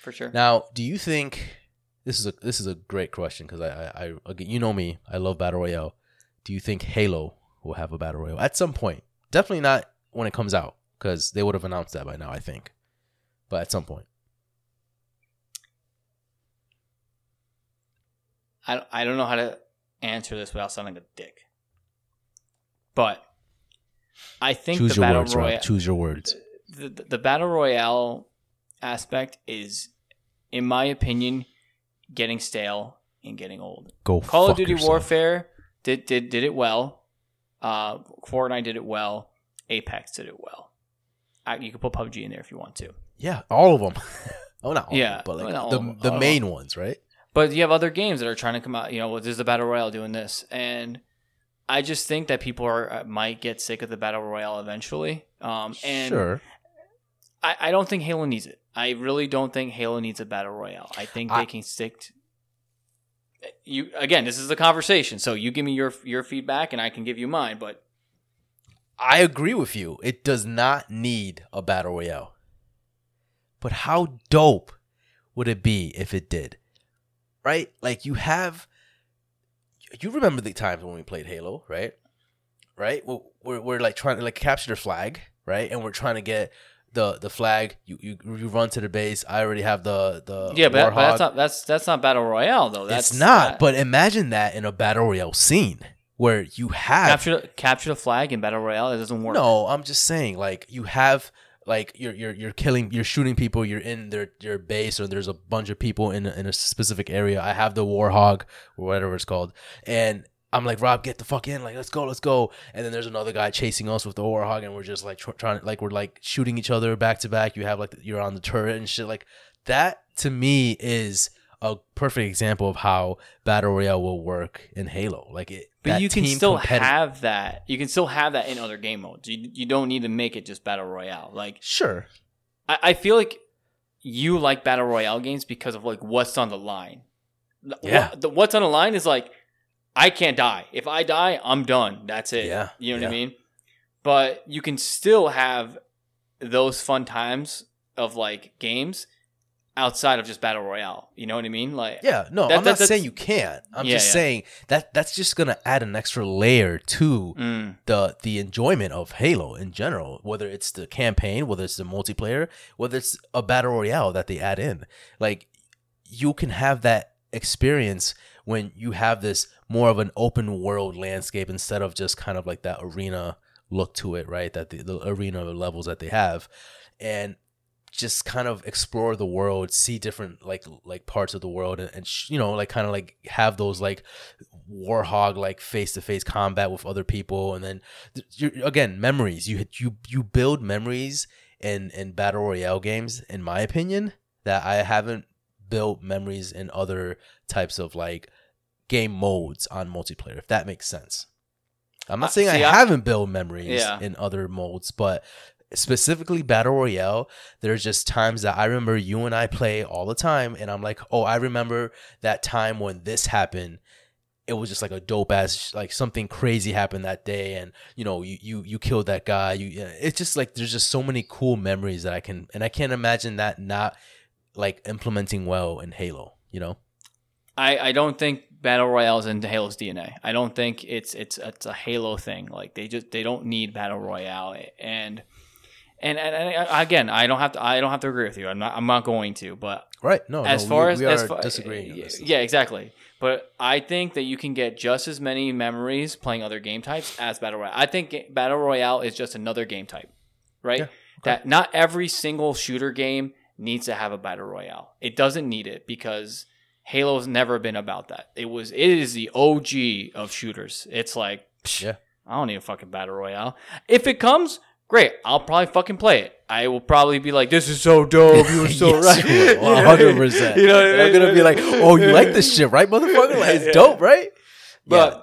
for sure. Now, do you think this is a this is a great question because I, I I again you know me I love battle royale. Do you think Halo will have a battle royale at some point? Definitely not when it comes out because they would have announced that by now. I think, but at some point. I, I don't know how to answer this without sounding a dick. But I think Choose the your battle words, royale Choose your words. the, the, the battle royale aspect is in my opinion getting stale and getting old. Go. Call of Duty yourself. Warfare did did did it well. Uh, Fortnite did it well. Apex did it well. I, you can put PUBG in there if you want to. Yeah, all of them. oh, <laughs> not all Yeah, them, but like the the main ones, right? But you have other games that are trying to come out. You know, there's the battle royale doing this, and I just think that people are uh, might get sick of the battle royale eventually. Um, and sure. I, I don't think Halo needs it. I really don't think Halo needs a battle royale. I think I- they can stick. To, you again, this is a conversation, so you give me your your feedback, and I can give you mine. But I agree with you. It does not need a battle royale. But how dope would it be if it did? Right? Like you have you remember the times when we played Halo, right? Right? We're, we're, we're like trying to like capture the flag, right? And we're trying to get the the flag. You you, you run to the base. I already have the the yeah, but, but that's not that's that's not battle royale though. That's it's not. that- But imagine that in a battle royale scene where you have capture the- capture the flag in battle royale. It doesn't work. No, I'm just saying, like you have like you're you're you're killing you're shooting people, you're in their your base or there's a bunch of people in a, in a specific area. I have the warhog or whatever it's called. And I'm like, Rob, get the fuck in. Like, let's go, let's go. And then there's another guy chasing us with the warhog, and we're just like tr- trying to, like, we're like shooting each other back to back. You have like, you're on the turret and shit. Like, that to me is a perfect example of how Battle Royale will work in Halo. Like, it, But you can still competitive- have that. You can still have that in other game modes. You, you don't need to make it just battle royale. Like Sure. I, I feel like you like battle royale games because of like what's on the line. Yeah. what- the, what's on the line is like I can't die. If I die, I'm done. That's it. Yeah, You know what yeah. I mean? But you can still have those fun times of like games outside of just battle royale. You know what I mean? Like Yeah, no, That- I'm that- not saying you can't. I'm Yeah, just yeah. saying that that's just gonna add an extra layer to Mm, the the enjoyment of Halo in general, whether it's the campaign, whether it's the multiplayer, whether it's a battle royale that they add in. Like you can have that experience when you have this more of an open world landscape instead of just kind of like that arena look to it, right? That the, the arena levels that they have, and just kind of explore the world, see different like like parts of the world, and, and sh- you know like kind of like have those like warhog like face to face combat with other people, and then again memories. You you you build memories in in battle royale games, in my opinion, that I haven't built memories in other types of like game modes on multiplayer. If that makes sense. I'm not Uh, saying see, I I- haven't built memories Yeah. in other modes, but specifically battle royale there's just times that i remember you and i play all the time and i'm like oh i remember that time when this happened it was just like a dope ass like something crazy happened that day and you know you you, you killed that guy you it's just like there's just so many cool memories that i can and i can't imagine that not like implementing well in halo you know I I don't think battle royale is into Halo's DNA. I don't think it's it's it's a Halo thing. Like they just they don't need battle royale and. And, and, and again, I don't have to. I don't have to agree with you. I'm not. I'm not going to. But right no as no, far we, as we as far, disagreeing this. yeah, exactly. But I think that you can get just as many memories playing other game types as battle royale. I think battle royale is just another game type, right? Yeah, That not every single shooter game needs to have a battle royale. It doesn't need it because Halo's never been about that. It was. It is the OG of shooters. It's like, psh, Yeah. I don't need a fucking battle royale. If it comes. Great, I'll probably fucking play it. I will probably be like, "This is so dope. You were so <laughs> Yes, right." <laughs> One hundred percent. You know I'm gonna be like, "Oh, you like this <laughs> shit, right, motherfucker? Like, it's dope, right?" But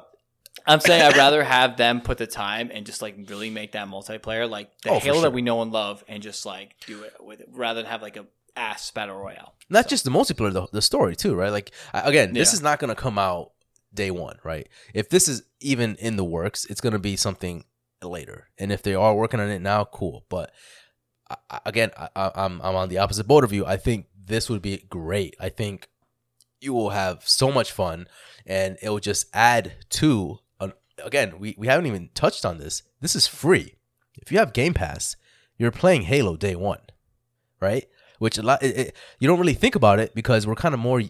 I'm saying I'd rather have them put the time and just like really make that multiplayer like the Oh, for Halo sure. that we know and love and just like do it with it rather than have like a ass battle royale. not just the multiplayer, the, the story too, right? Like I- again, this Yeah. is not gonna come out day one, right? If this is even in the works, it's gonna be something later. And if they are working on it now, cool. But I, I- again, I, I- I'm I'm on the opposite boat of you. I think this would be great. I think you will have so much fun, and it will just add to. Again, we we haven't even touched on this. This is free. If you have Game Pass, you're playing Halo day one, right? Which a lot it, it- you don't really think about it because we're kind of more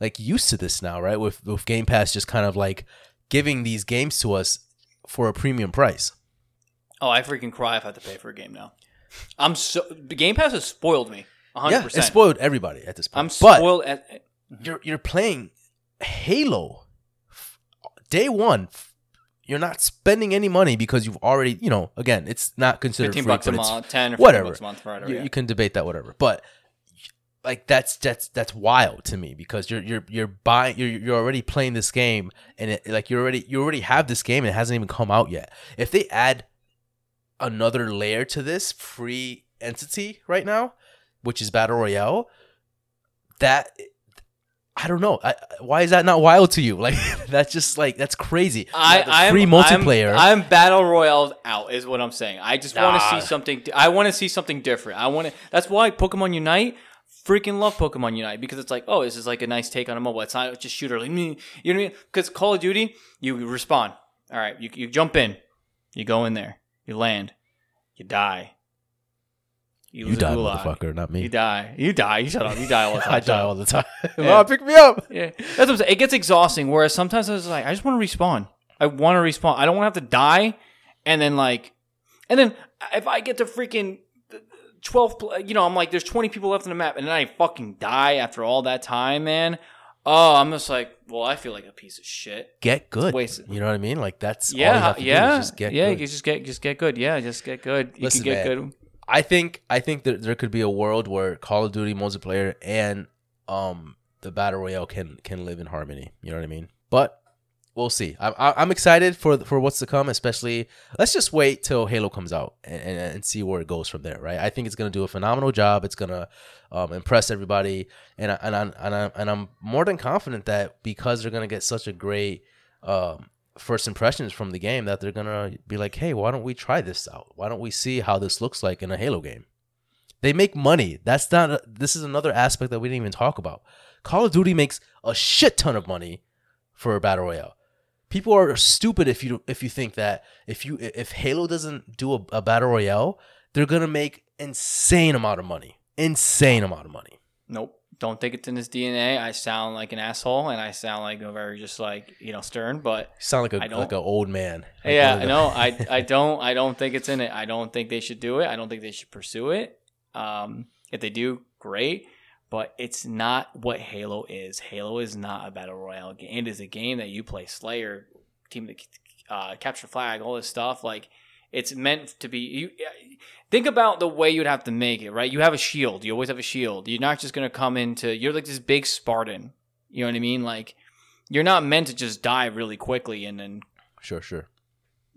like used to this now, right? With with Game Pass just kind of like giving these games to us for a premium price. Oh, I freaking cry if I have to pay for a game now. I'm so the Game Pass has spoiled me. 100%. Yeah, it spoiled everybody at this point. I'm but spoiled at you're you're playing Halo f- day one. You're not spending any money because you've already, you know, again, it's not considered 15 free, bucks a month, 10 or 15 whatever. bucks a month, whatever. you, yeah. you can debate that whatever but like that's that's that's wild to me because you're you're you're buying you're you're already playing this game and it like you already you already have this game and it hasn't even come out yet if they add another layer to this free entity right now which is battle royale that I don't know. I, why is that not wild to you? <laughs> Like that's just like that's crazy. I, Yeah, the I'm, free multiplayer. I'm, I'm battle royale out, is what I'm saying. I just want to see something. I want to see something different. I want to. That's why Pokemon Unite. Freaking love Pokemon Unite because it's like, oh, this is like a nice take on a mobile. It's not just shooter. Like, <laughs> me, you know what I mean? Because Call of Duty, you respond. All right, you you jump in, you go in there, you land, you die. You a die, gulag. motherfucker, not me. You die. You die. You shut up. You die all the <laughs> time. I die all the time. <laughs> Yeah. Mom, pick me up. Yeah, that's what I'm saying. It gets exhausting. Whereas sometimes I was like, I just want to respawn. I want to respawn. I don't want to have to die, and then like, and then if I get to freaking twelve, you know, I'm like, there's 20 people left on the map, and then I fucking die after all that time, man. Oh, I'm just like, well, I feel like a piece of shit. Get good. Wasted. You know what I mean? Like that's all you Yeah, have to do yeah, is just get yeah. good. You just get, just get good. Yeah, just get good. You Listen, can get man. good. I think I think that there could be a world where Call of Duty multiplayer and um the battle royale can can live in harmony. You know what I mean? But we'll see. I'm I'm excited for for what's to come. Especially, let's just wait till Halo comes out and, and, see where it goes from there. Right? I think it's gonna do a phenomenal job. It's gonna um, impress everybody, and I, and I, and I, and I'm more than confident that because they're gonna get such a great um, first impressions from the game, that they're gonna be like, hey, why don't we try this out? Why don't we see how this looks like in a Halo game? They make money. That's not. This is another aspect that we didn't even talk about. Call of Duty makes a shit ton of money for a battle royale. People are stupid if you if you think that if you if Halo doesn't do a, a battle royale, they're gonna make insane amount of money. Insane amount of money. Nope. Don't think it's in his DNA. I sound like an asshole, and I sound like a very just like you know stern. But You sound like a like an old man. Like yeah, no, I <laughs> I don't I don't think it's in it. I don't think they should do it. I don't think they should pursue it. Um, if they do, great. But it's not what Halo is. Halo is not a battle royale game. It is a game that you play Slayer, team that uh, capture flag, all this stuff. Like it's meant to be. You think about the way you'd have to make it. Right? You have a shield. You always have a shield. You're not just gonna come into. You're like this big Spartan. You know what I mean? Like you're not meant to just die really quickly and then Sure, sure.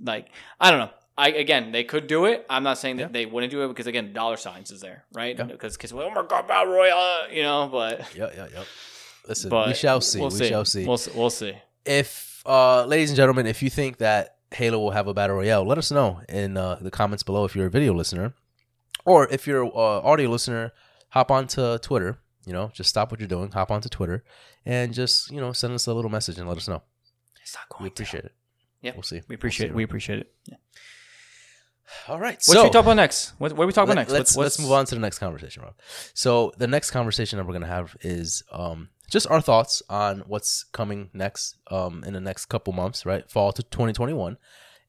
like I don't know. I again, they could do it. I'm not saying that Yeah. they wouldn't do it because again, dollar signs is there, right? Yeah. Because because oh my god, battle royale, you know. But Yeah, yeah, yeah. Listen, but we shall see. We'll we see. shall see. We'll see. We'll see. if uh ladies and gentlemen if you think that halo will have a battle royale let us know in uh, the comments below if you're a video listener or if you're an uh, audio listener hop onto twitter you know just stop what you're doing hop onto twitter and just you know send us a little message and let us know It's not we appreciate it Yeah, we'll see We appreciate We'll it. We appreciate it. Yeah. all right What so should we talk about next? What, what are we talking about next? let's let's move on to the next conversation rob so the next conversation that we're gonna have is um just our thoughts on what's coming next um in the next couple months right fall to 2021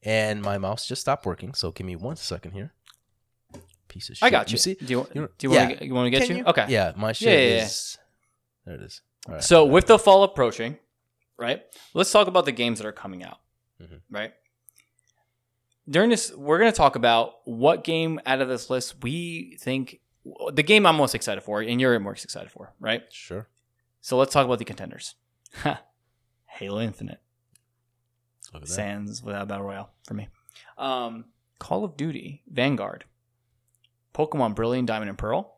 and my mouse just stopped working so give me one second here piece of shit I got you. see Do you, do you want yeah. to you want to get Can you? Okay. yeah my shit Yeah, yeah, is there it is all right So with the fall approaching, right? Let's talk about the games that are coming out, Mhm. right? During this, we're going to talk about what game out of this list we think the game I'm most excited for, and you're most excited for, right? sure So let's talk about the contenders. Halo Infinite, Look at that. Without Battle Royale for me. Um, Call of Duty, Vanguard, Pokemon Brilliant Diamond and Pearl,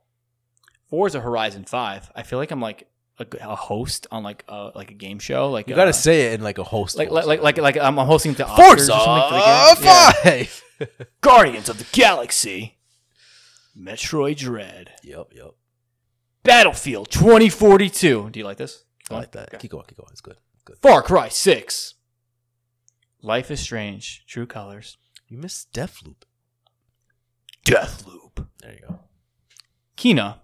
Forza Horizon Five. I feel like I'm like a, a host on like a like a game show. Like you gotta uh, say it in like a host like like like like, like I'm hosting the Forza or something for the game. Yeah. five <laughs> Guardians of the Galaxy, Metroid Dread, yep yep Battlefield 2042. Do you like this? I like that Okay. keep going keep going it's good good Far Cry 6. Life is Strange, True Colors, you missed Deathloop Deathloop, there you go Kena,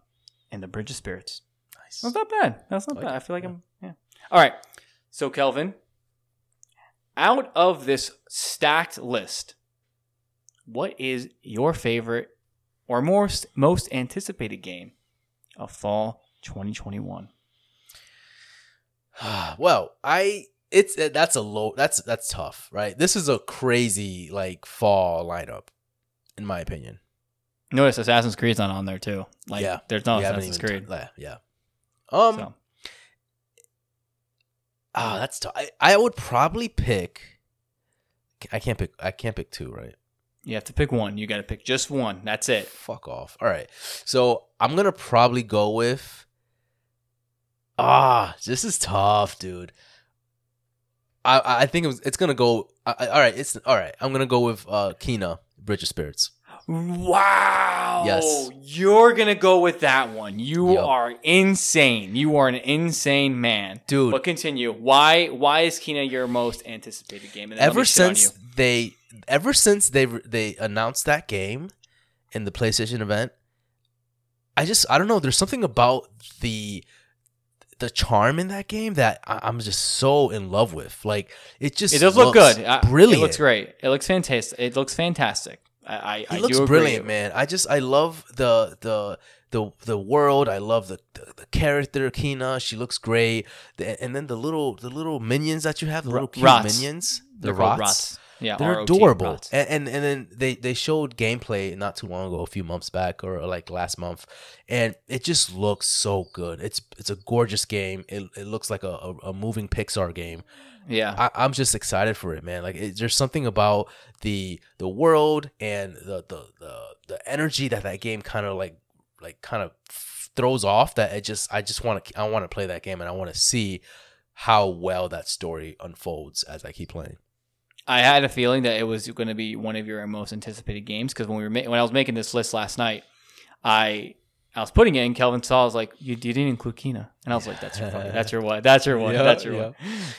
and The Bridge of Spirits. nice That's not bad. That's not Like bad. it, I feel like yeah. I'm yeah. All right. So Kelvin, out of this stacked list, what is your favorite or most most anticipated game of fall 2021? <sighs> well, I it's uh, that's a low that's that's tough, right? This is a crazy like fall lineup, in my opinion. Notice Assassin's Creed's not on there too. Like Yeah. there's no Assassin's Creed. t- yeah, yeah. Um, so ah, that's tough. I, I would probably pick. I can't pick. I can't pick two, right? You have to pick one. You got to pick just one. That's it. Fuck off. All right. So I'm gonna probably go with. Ah, this is tough, dude. I I think it was, it's gonna go. I, I- all right, it's all right. I'm gonna go with uh Kena, Bridge of Spirits. Wow. Yes. You're going to go with that one. You Yup. are insane. You are an insane man. Dude. But continue. Why why is Kena your most anticipated game? And then let ever me shit on since they ever since they they announced that game in the PlayStation event, I just I don't know. There's something about the the charm in that game that I, I'm just so in love with. Like it just It does look looks good. Brilliant. It looks great. It looks fantastic. It looks fantastic. I, I, It looks brilliant, man. I just I love the the the the world. I love the the, the character Kena. She looks great. The, and then the little the little minions that you have, the little cute rots. minions, the rots. rots. Yeah, They're R-O-T, adorable. And, and and then they they showed gameplay not too long ago, a few months back or like last month, and it just looks so good. It's it's a gorgeous game. It, it looks like a, a, a moving Pixar game. Yeah. I, I'm just excited for it, man. Like it, there's something about the the world and the the the, the energy that that game kind of like like kind of throws off that it just I just want to I want to play that game and I want to see how well that story unfolds as I keep playing. I had a feeling that it was going to be one of your most anticipated games because when we were ma- when I was making this list last night, I I was putting it in. Kelvin saw. I was like, "You, you didn't include Kena," and I was like, "That's your fucking, that's your one. That's your one. Yeah, that's your yeah. one."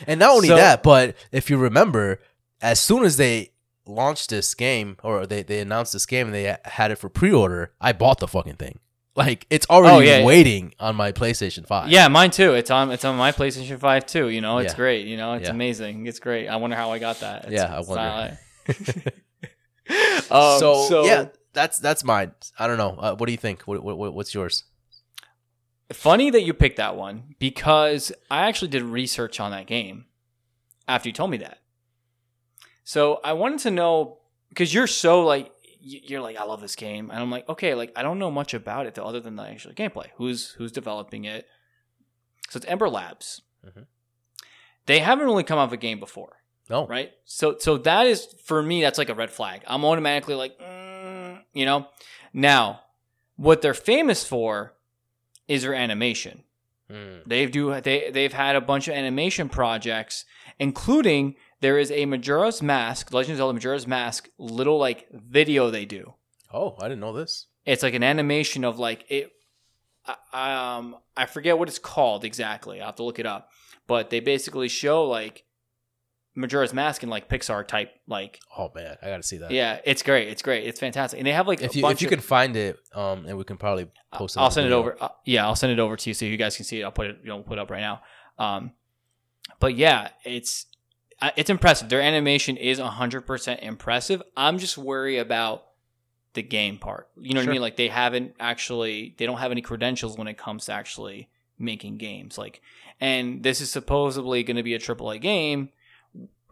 And not only So- that, but if you remember, as soon as they launched this game or they, they announced this game and they had it for pre-order, I bought the fucking thing. Like it's already Oh, yeah. waiting on my PlayStation 5. Yeah, mine too. It's on it's on my PlayStation Five too. You know, it's Yeah. great. You know, it's Yeah. amazing. It's great. I wonder how I got that. It's, Yeah, I wonder. like- <laughs> <laughs> Um, so, yeah, that's that's mine. I don't know. Uh, what do you think? What, what, what- what's yours? Funny that you picked that one because I actually did research on that game after you told me that. So I wanted to know because you're so like you're like I love this game, and I'm like okay, like I don't know much about it though, other than the actual gameplay. Who's who's developing it? So it's Ember Labs. Mhm. They haven't really come out with a game before, No. right? So so that is for me that's like a red flag. I'm automatically like, mm, you know. Now, what they're famous for is their animation. Hmm. They've do they they've had a bunch of animation projects, including there is a Majora's Mask, Legend of Zelda Majora's Mask little like video they do. Oh, I didn't know this. It's like an animation of like it. I- Um, I forget what it's called exactly. I will have to look it up. But they basically show like Majora's Mask in like Pixar type like Oh man, I got to see that. yeah, it's great. It's great. It's fantastic. And they have like If a you bunch if you of, can find it, um, and we can probably post it. I'll send it over. Uh, yeah, I'll send it over to you so you guys can see it. I'll put it, you know, put it up right now. Um, but yeah, it's it's impressive. Their animation is hundred percent impressive. I'm just worried about the game part. You know what I mean? Like they haven't actually, they don't have any credentials when it comes to actually making games. Like, and this is supposedly going to be a AAA game.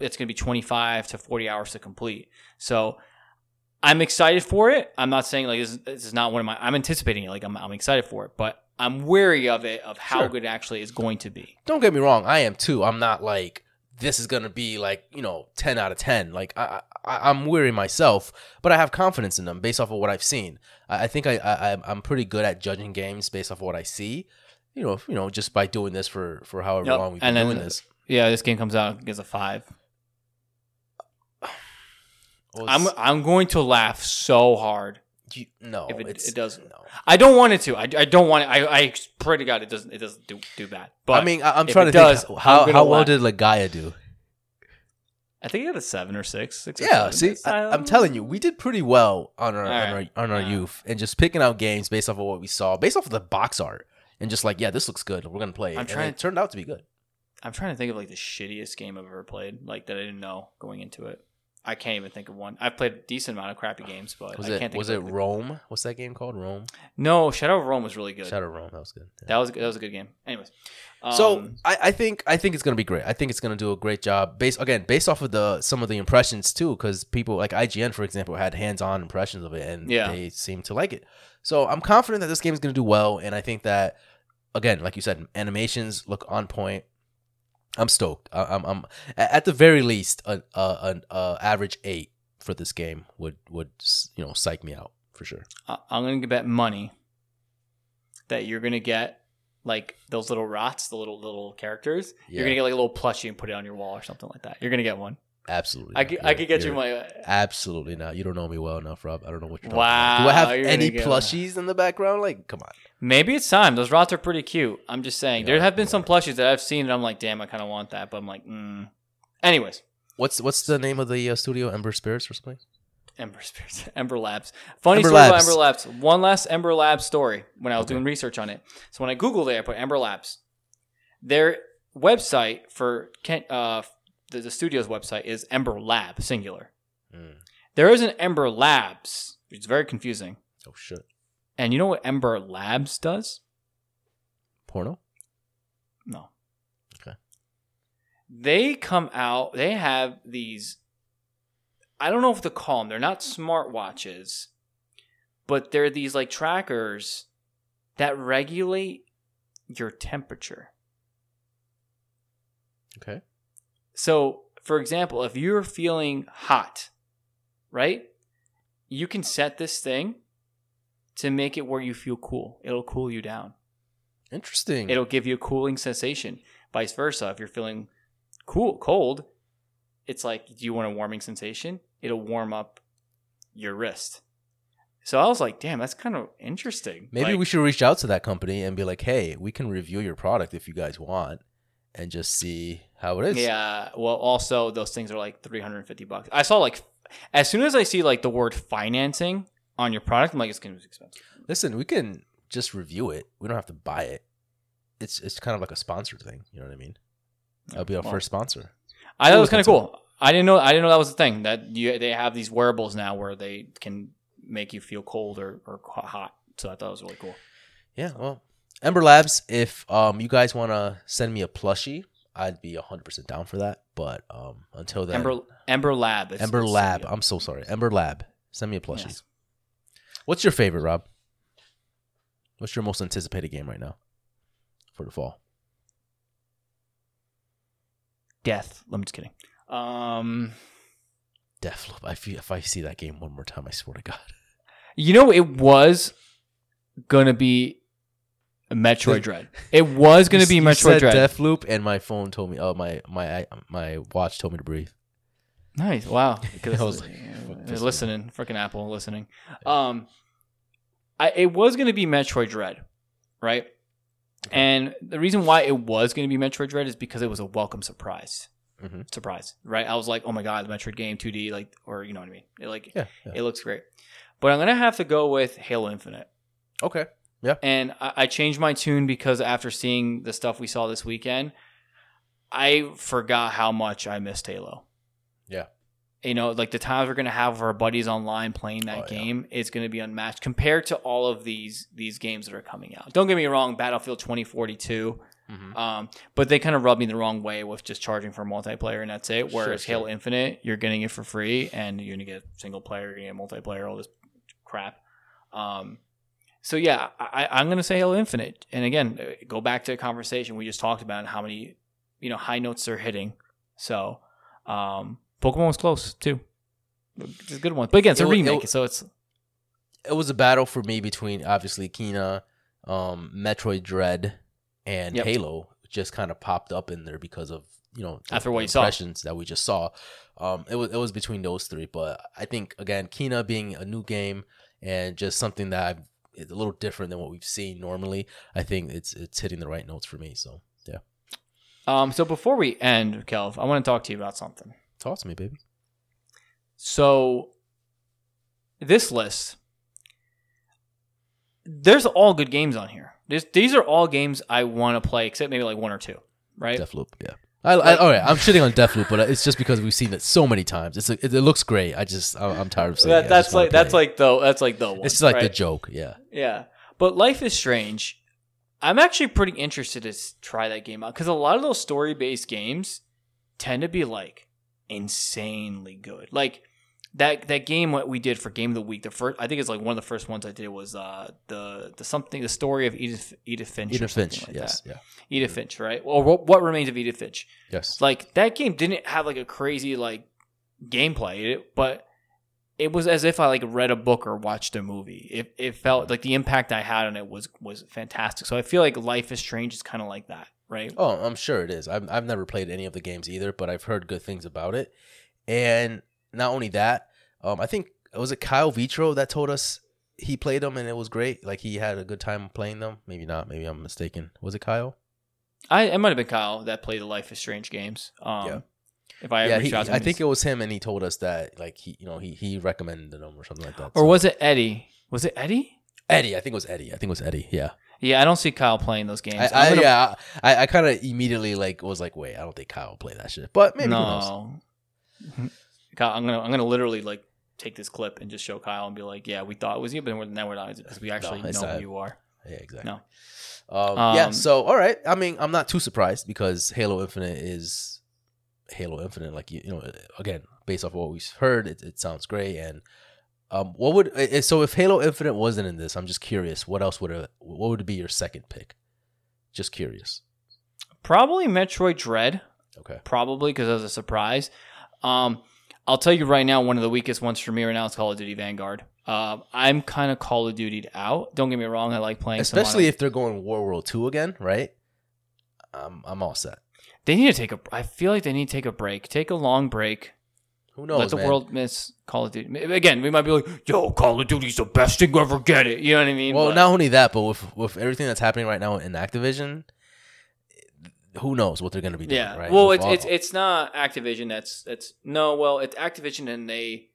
It's going to be 25 to 40 hours to complete. So I'm excited for it. I'm not saying like this, is- this is not one of my. I'm anticipating it. Like I'm, I'm excited for it, but I'm wary of it of how Sure. good it actually is going to be. Don't get me wrong, I am too. I'm not like this is gonna be like you know ten out of ten. Like I, I I'm weary myself, but I have confidence in them based off of what I've seen. I, I think I, I I'm- pretty good at judging games based off of what I see. You know, you know, just by doing this for for however Yep. long we've been And then- doing this. Yeah, this game comes out as a five. <sighs> Well, I'm I'm going to laugh so hard. You, no, if it- it doesn't. No. I don't want it to. I, I don't want it. I I pray to God it doesn't it doesn't do do bad. But I mean, I, I'm trying to does, think I'm how how well did Legaia do? I think it had a seven or six. six or Yeah, seven. see, I, uh, I'm telling you, we did pretty well on our on our on our Yeah. youth, and just picking out games based off of what we saw, based off of the box art, and just like, yeah, this looks good. We're gonna play it. I'm and trying- it turned out to be good. I'm trying to think of like the shittiest game I've ever played, like that I didn't know going into it. I can't even think of one. I've played a decent amount of crappy games, but Was I it can't think of was of it Rome? What's that game called? Rome. No, Shadow of Rome was really good. Shadow of Rome. That was good. Yeah. That was that was a good game. Anyways, so um, I, I think I think it's gonna be great. I think it's gonna do a great job. Based again, based off of the some of the impressions too, because people like IGN, for example, had hands-on impressions of it, and Yeah. they seem to like it. So I'm confident that this game is gonna do well, and I think that again, like you said, animations look on point. I'm stoked. I, I'm, I'm at the very least an a average eight for this game would would you know psych me out for sure. I- I'm gonna bet money that you're gonna get like those little rots, the little little characters. You're gonna get like a little plushie and put it on your wall or something like that. You're gonna get one. Absolutely, I could, I could get you my. Absolutely not. You don't know me well enough, Rob. I don't know what you're talking Wow, about. Do I have any plushies in the background? Like, come on. Maybe it's time. Those rots are pretty cute. I'm just saying. They there have been some plushies that I've seen, and I'm like, damn, I kind of want that, but I'm like, mm. Anyways, What's what's the name of the uh, studio? Ember Spirits or something? Ember Spirits, <laughs> Ember Labs. Funny Ember story Labs. about Ember Labs. One last Ember Labs story when I was doing research on it. So when I googled it, I put Ember Labs. Their website for Kent, uh, the, the studio's website is Ember Lab singular. Mm. There is an Ember Labs, which is very confusing. Oh shit. And you know what Ember Labs does? Porno? No. Okay. They come out, they have these, I don't know if to call them, they're not smartwatches, but they're these like trackers that regulate your temperature. Okay. So, for example, if you're feeling hot, right? You can set this thing to make it where you feel cool. It'll cool you down. Interesting. It'll give you a cooling sensation. Vice versa, if you're feeling cool, cold, it's like, do you want a warming sensation? It'll warm up your wrist. So I was like, damn, that's kind of interesting. Maybe Like, we should reach out to that company and be like, hey, we can review your product if you guys want, and just see how it is. Yeah. Well, also those things are like 350 bucks. I saw like as soon as I see like the word financing on your product, I'm like, it's gonna be expensive. Listen, we can just review it. We don't have to buy it. It's it's kind of like a sponsored thing. You know what I mean? That'll be our Well, first sponsor. I thought it was kind of cool. I didn't know. I didn't know that was the thing that you they have these wearables now where they can make you feel cold or, or hot. So I thought it was really cool. Yeah, well, Ember Labs. If um you guys want to send me a plushie, I'd be hundred percent down for that. But um until then, Ember Ember Lab. Ember Lab. I'm so sorry, Ember Lab. Send me a plushie. Yes. What's your favorite, Rob? What's your most anticipated game right now for the fall? Death. I'm just kidding. Um, Deathloop. I feel if I see that game one more time, I swear to God. you know, it was gonna be Metroid Dread. It was gonna be Metroid Dread. Deathloop, and my phone told me. Oh, my my my watch told me to breathe. Nice. Wow. <laughs> Because I was like, uh, they're listening. Freaking Apple listening. Um, I it was going to be Metroid Dread, right? And the reason why it was going to be Metroid Dread is because it was a welcome surprise. Mhm. Surprise, right? I was like, oh my god, the Metroid game, 2D, like, or you know what I mean? It, like, Yeah. yeah. it looks great. But I'm gonna have to go with Halo Infinite. Okay. Yeah. And I, I changed my tune because after seeing the stuff we saw this weekend, I forgot how much I missed Halo. Yeah. You know, like the times we're gonna have with our buddies online playing that Oh, yeah. game, it's gonna be unmatched compared to all of these these games that are coming out. Don't get me wrong, Battlefield 2042, Mhm. um, but they kind of rubbed me the wrong way with just charging for multiplayer and that's it. Whereas sure. Halo Infinite, you're getting it for free and you're gonna get single player, you're gonna get multiplayer, all this crap. Um, so yeah, I, I'm gonna say Halo Infinite. And again, uh, go back to the conversation we just talked about and how many you know high notes they're hitting. So um, Pokemon was close too. It's a good one, but again, it's a it remake, wa- so it's It was a battle for me between obviously Kena, um, Metroid Dread, and Yep. Halo. Just kind of popped up in there because of you know the After what you saw. that we just saw. Um, it was it was between those three, but I think again Kena being a new game and just something that I've, it's a little different than what we've seen normally. I think it's it's hitting the right notes for me. So yeah, um. So before we end, Kelv, I want to talk to you about something. Talk to me, baby. So this list, there's all good games on here. This, these are all games I want to play, except maybe like one or two, right? Deathloop, yeah. I, I, oh, all right, I'm shitting on Deathloop, but it's just because we've seen it so many times. It's a, it, it looks great. I just I'm tired of saying That, it. That's like that's it. like the that's like the one. it's just like the joke. Yeah, Yeah. But Life is Strange, I'm actually pretty interested to try that game out because a lot of those story based games tend to be like insanely good. Like that that game what we did for Game of the Week, the first I think it's like one of the first ones I did was uh the the something the story of Edith Edith Finch. Edith Finch. like yes, that. yeah, Edith Finch, right? Or what, what remains of Edith Finch? yes. like that game didn't have like a crazy like gameplay but it was as if i like read a book or watched a movie it, it felt like the impact i had on it was was fantastic so i feel like life is strange is kind of like that right Oh, I'm sure it is. I've I've never played any of the games either, but I've heard good things about it. And not only that, um, I think it was it Kyle Vitro that told us he played them and it was great. Like he had a good time playing them. Maybe not. Maybe I'm mistaken. Was it Kyle? i it might have been kyle that played the life is strange games um Yeah. if i yeah, ever he, reach out to I think it was him, and he told us that like he, you know, he he recommended them or something like that. or So- was it eddie was it eddie Eddie? I think it was Eddie. I think it was Eddie. Yeah. Yeah i don't see kyle playing those games I, I'm gonna- yeah, I, I kind of immediately like was like, wait, I don't think Kyle will play that shit, but maybe no <laughs> kyle i'm gonna i'm gonna literally like take this clip and just show kyle and be like yeah we thought it was you but we're- now we're not because we actually it's know not. who you are Yeah, exactly. No. Um, yeah. Um, So, all right. I mean, I'm not too surprised because Halo Infinite is Halo Infinite. Like you, you know, again, based off what we've heard, it, it sounds great. And um, what would eh, so if Halo Infinite wasn't in this? I'm just curious. What else would it? What would be your second pick? Just curious. Probably Metroid Dread, Okay. probably because was a surprise. Um, I'll tell you right now, one of the weakest ones for me right now is Call of Duty Vanguard. Uh, I'm kind of Call of Duty out. Don't get me wrong, I like playing. Especially if they're going War World War II again, right? Um, I'm all set. they need to take a. I feel like they need to take a break. Take a long break. Who knows? Let the man? world miss Call of Duty. Again, we might be like, "Yo, Call of Duty's the best thing ever." Get it? You know what I mean? Well, But- not only that, but with with everything that's happening right now in Activision, who knows what they're going to be doing? Yeah. Right? Well, With it's all- it's it's not Activision. That's that's no. Well, it's Activision, and they.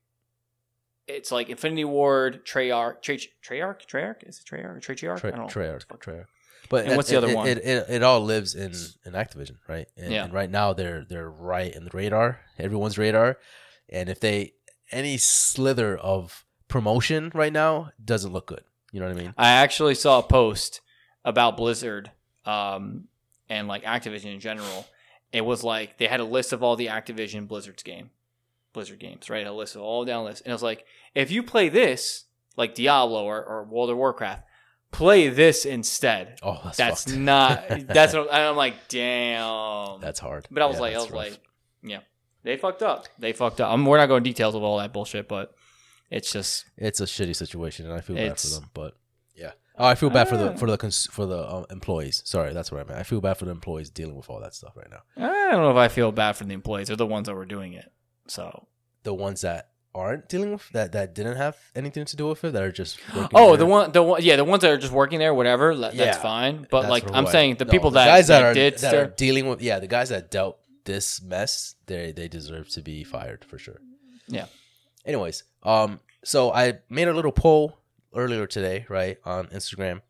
It's like Infinity Ward, Treyarch, Trey, Treyarch, Treyarch. Is it Treyarch? Treyarch? Tra- I don't know. Treyarch, Treyarch. But And it- what's the other it, one? It, it, it all lives in, in Activision, right? And, Yeah. and right now they're they're right in the radar, everyone's radar. And if they any slither of promotion right now doesn't look good. You know what I mean? I actually saw a post about Blizzard, um, and like Activision in general. It was like they had a list of all the Activision Blizzard's game, Blizzard games, right? A list of all down list, and it was like, if you play this, like Diablo or, or World of Warcraft, play this instead. Oh, that's That's not. That's <laughs> what and I'm like. Damn. that's hard. But I was Yeah, like, I was rough. like, yeah, they fucked up. They fucked up. I mean, we're not going details of all that bullshit, but it's just it's a shitty situation, and I feel bad for them. But yeah, oh, I feel bad for the Ah. for the cons- for the um, employees. Sorry, that's what I meant. I feel bad for the employees dealing with all that stuff right now. I don't know if I feel bad for the employees. They're the ones that were doing it. So The ones that aren't dealing with that that didn't have anything to do with it that are just working Oh, there. the one, the one, yeah, the ones that are just working there, whatever. that- Yeah. That's fine. But That's like, I'm I- saying the no, people the that, guys that, that are did, that are dealing with yeah the guys that dealt this mess they they deserve to be fired for sure. Yeah. Anyways, um, so I made a little poll earlier today, right, on Instagram,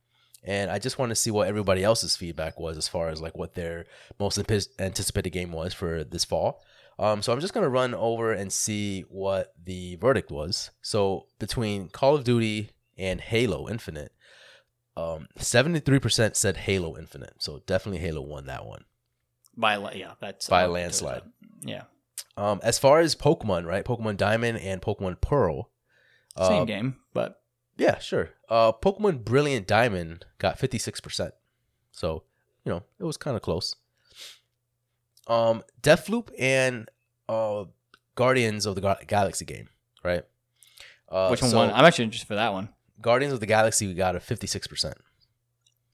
and I just want to see what everybody else's feedback was as far as like what their most anticipated game was for this fall. Um, so I'm just gonna run over and see what the verdict was. So between Call of Duty and Halo Infinite, um, 73% said Halo Infinite. So definitely Halo won that one. By yeah, that's By landslide. Yeah, Um, as far as Pokemon, right? Pokemon Diamond and Pokemon Pearl. same uh, game, but Yeah, sure. Uh, Pokemon Brilliant Diamond got 56%. So, you know, it was kind of close. Um, Deathloop and uh, Guardians of the Ga- Galaxy game, right? Uh, which one so won? I'm actually interested for that one. Guardians of the Galaxy got a 56%.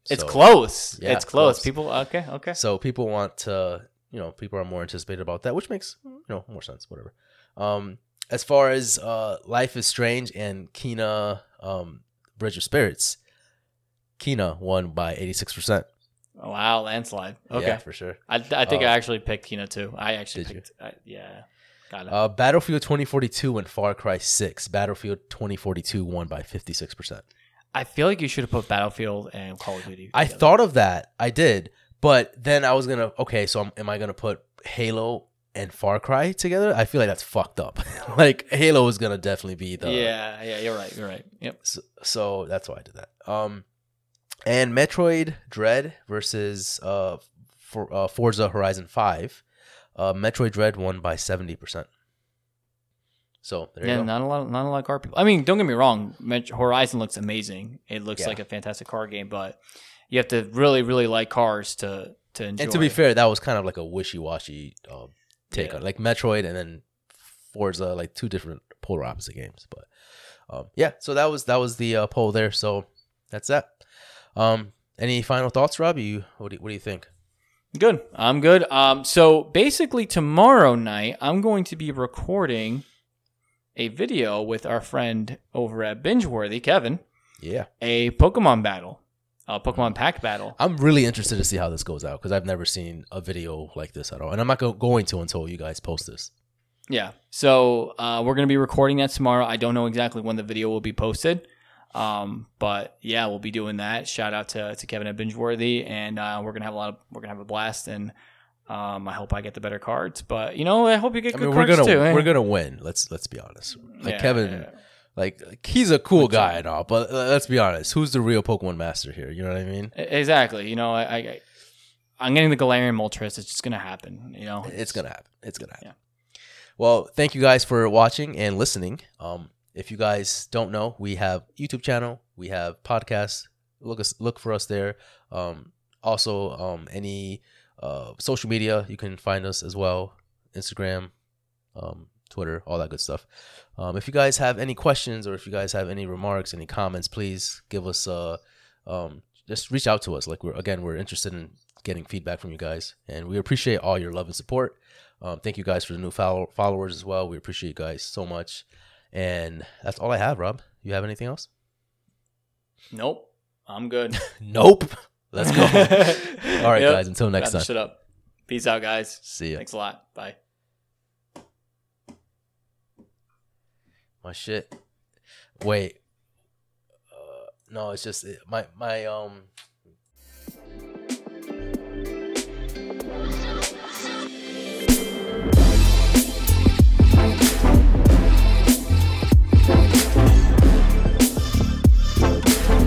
It's So- close. yeah, it's close. close. People, okay, okay. So people want to, you know, people are more anticipated about that, which makes you know more sense. Whatever. Um, as far as uh, Life is Strange and Kena, um, Bridge of Spirits, Kena won by eighty six percent. Wow, landslide. Okay, yeah, for sure. I, I think Uh, I actually picked Kena too. I actually picked. I, yeah, got it. Uh, Battlefield twenty forty two and Far Cry six. Battlefield twenty forty two won by fifty six percent. I feel like you should have put Battlefield and Call of Duty. I together. thought of that. I did, but then I was gonna. Okay, so am am I gonna put Halo and Far Cry together? I feel like that's fucked up. <laughs> like Halo is gonna definitely be the yeah, yeah, you're right. You're right. Yep. So, so that's why I did that. Um, and Metroid Dread versus uh, for uh, Forza Horizon Five. Uh, Metroid Dread won by seventy percent. So there yeah, you go. not a lot, not a lot of car people. I mean, don't get me wrong. Horizon looks amazing. It looks Yeah. like a fantastic car game, but you have to really, really like cars to to enjoy. and to be fair, that was kind of like a wishy washy uh, take Yeah. on like Metroid and then Forza, like two different polar opposite games. But um, yeah, so that was that was the uh, poll there. So that's that. Um, any final thoughts, Rob? You what do you, what do you think? Good. I'm good. Um, so basically, tomorrow night I'm going to be recording a video with our friend over at Bingeworthy, Kevin, Yeah. a Pokemon battle, a Pokemon pack battle. I'm really interested to see how this goes out because I've never seen a video like this at all, and I'm not go- going to until you guys post this. Yeah. So uh, we're going to be recording that tomorrow. I don't know exactly when the video will be posted. Um, but yeah, we'll be doing that. Shout out to, to Kevin at Bingeworthy, and uh, we're gonna have a lot of we're gonna have a blast, and um, I hope I get the better cards. But you know, I hope you get I good mean, we're cards gonna too. eh? we're gonna win. Let's let's be honest. Like Yeah, Kevin, yeah. like, like, he's a cool guy and all, but uh, let's be honest. Who's the real Pokemon master here? You know what I mean? E- exactly. You know, I, I I'm getting the Galarian Moltres. It's just gonna happen. You know, It's gonna happen. It's gonna happen. Well, thank you guys for watching and listening. Um, if you guys don't know, we have YouTube channel, we have podcasts. Look us look for us there. Um, also, um, any uh, social media you can find us as well, Instagram, um, Twitter, all that good stuff. Um, if you guys have any questions or if you guys have any remarks, any comments, please give us uh, um, just reach out to us. Like we're again, we're interested in getting feedback from you guys, and we appreciate all your love and support. Um, thank you guys for the new follow- followers as well. We appreciate you guys so much. And that's all I have, Rob. You have anything else? Nope. I'm good. <laughs> Nope. Let's go. <laughs> all right, Yep. guys. Until next Wrap time. shit up. Peace out, guys. See ya. Thanks a lot. Bye. My shit. Wait. Uh, no, it's just it, my my um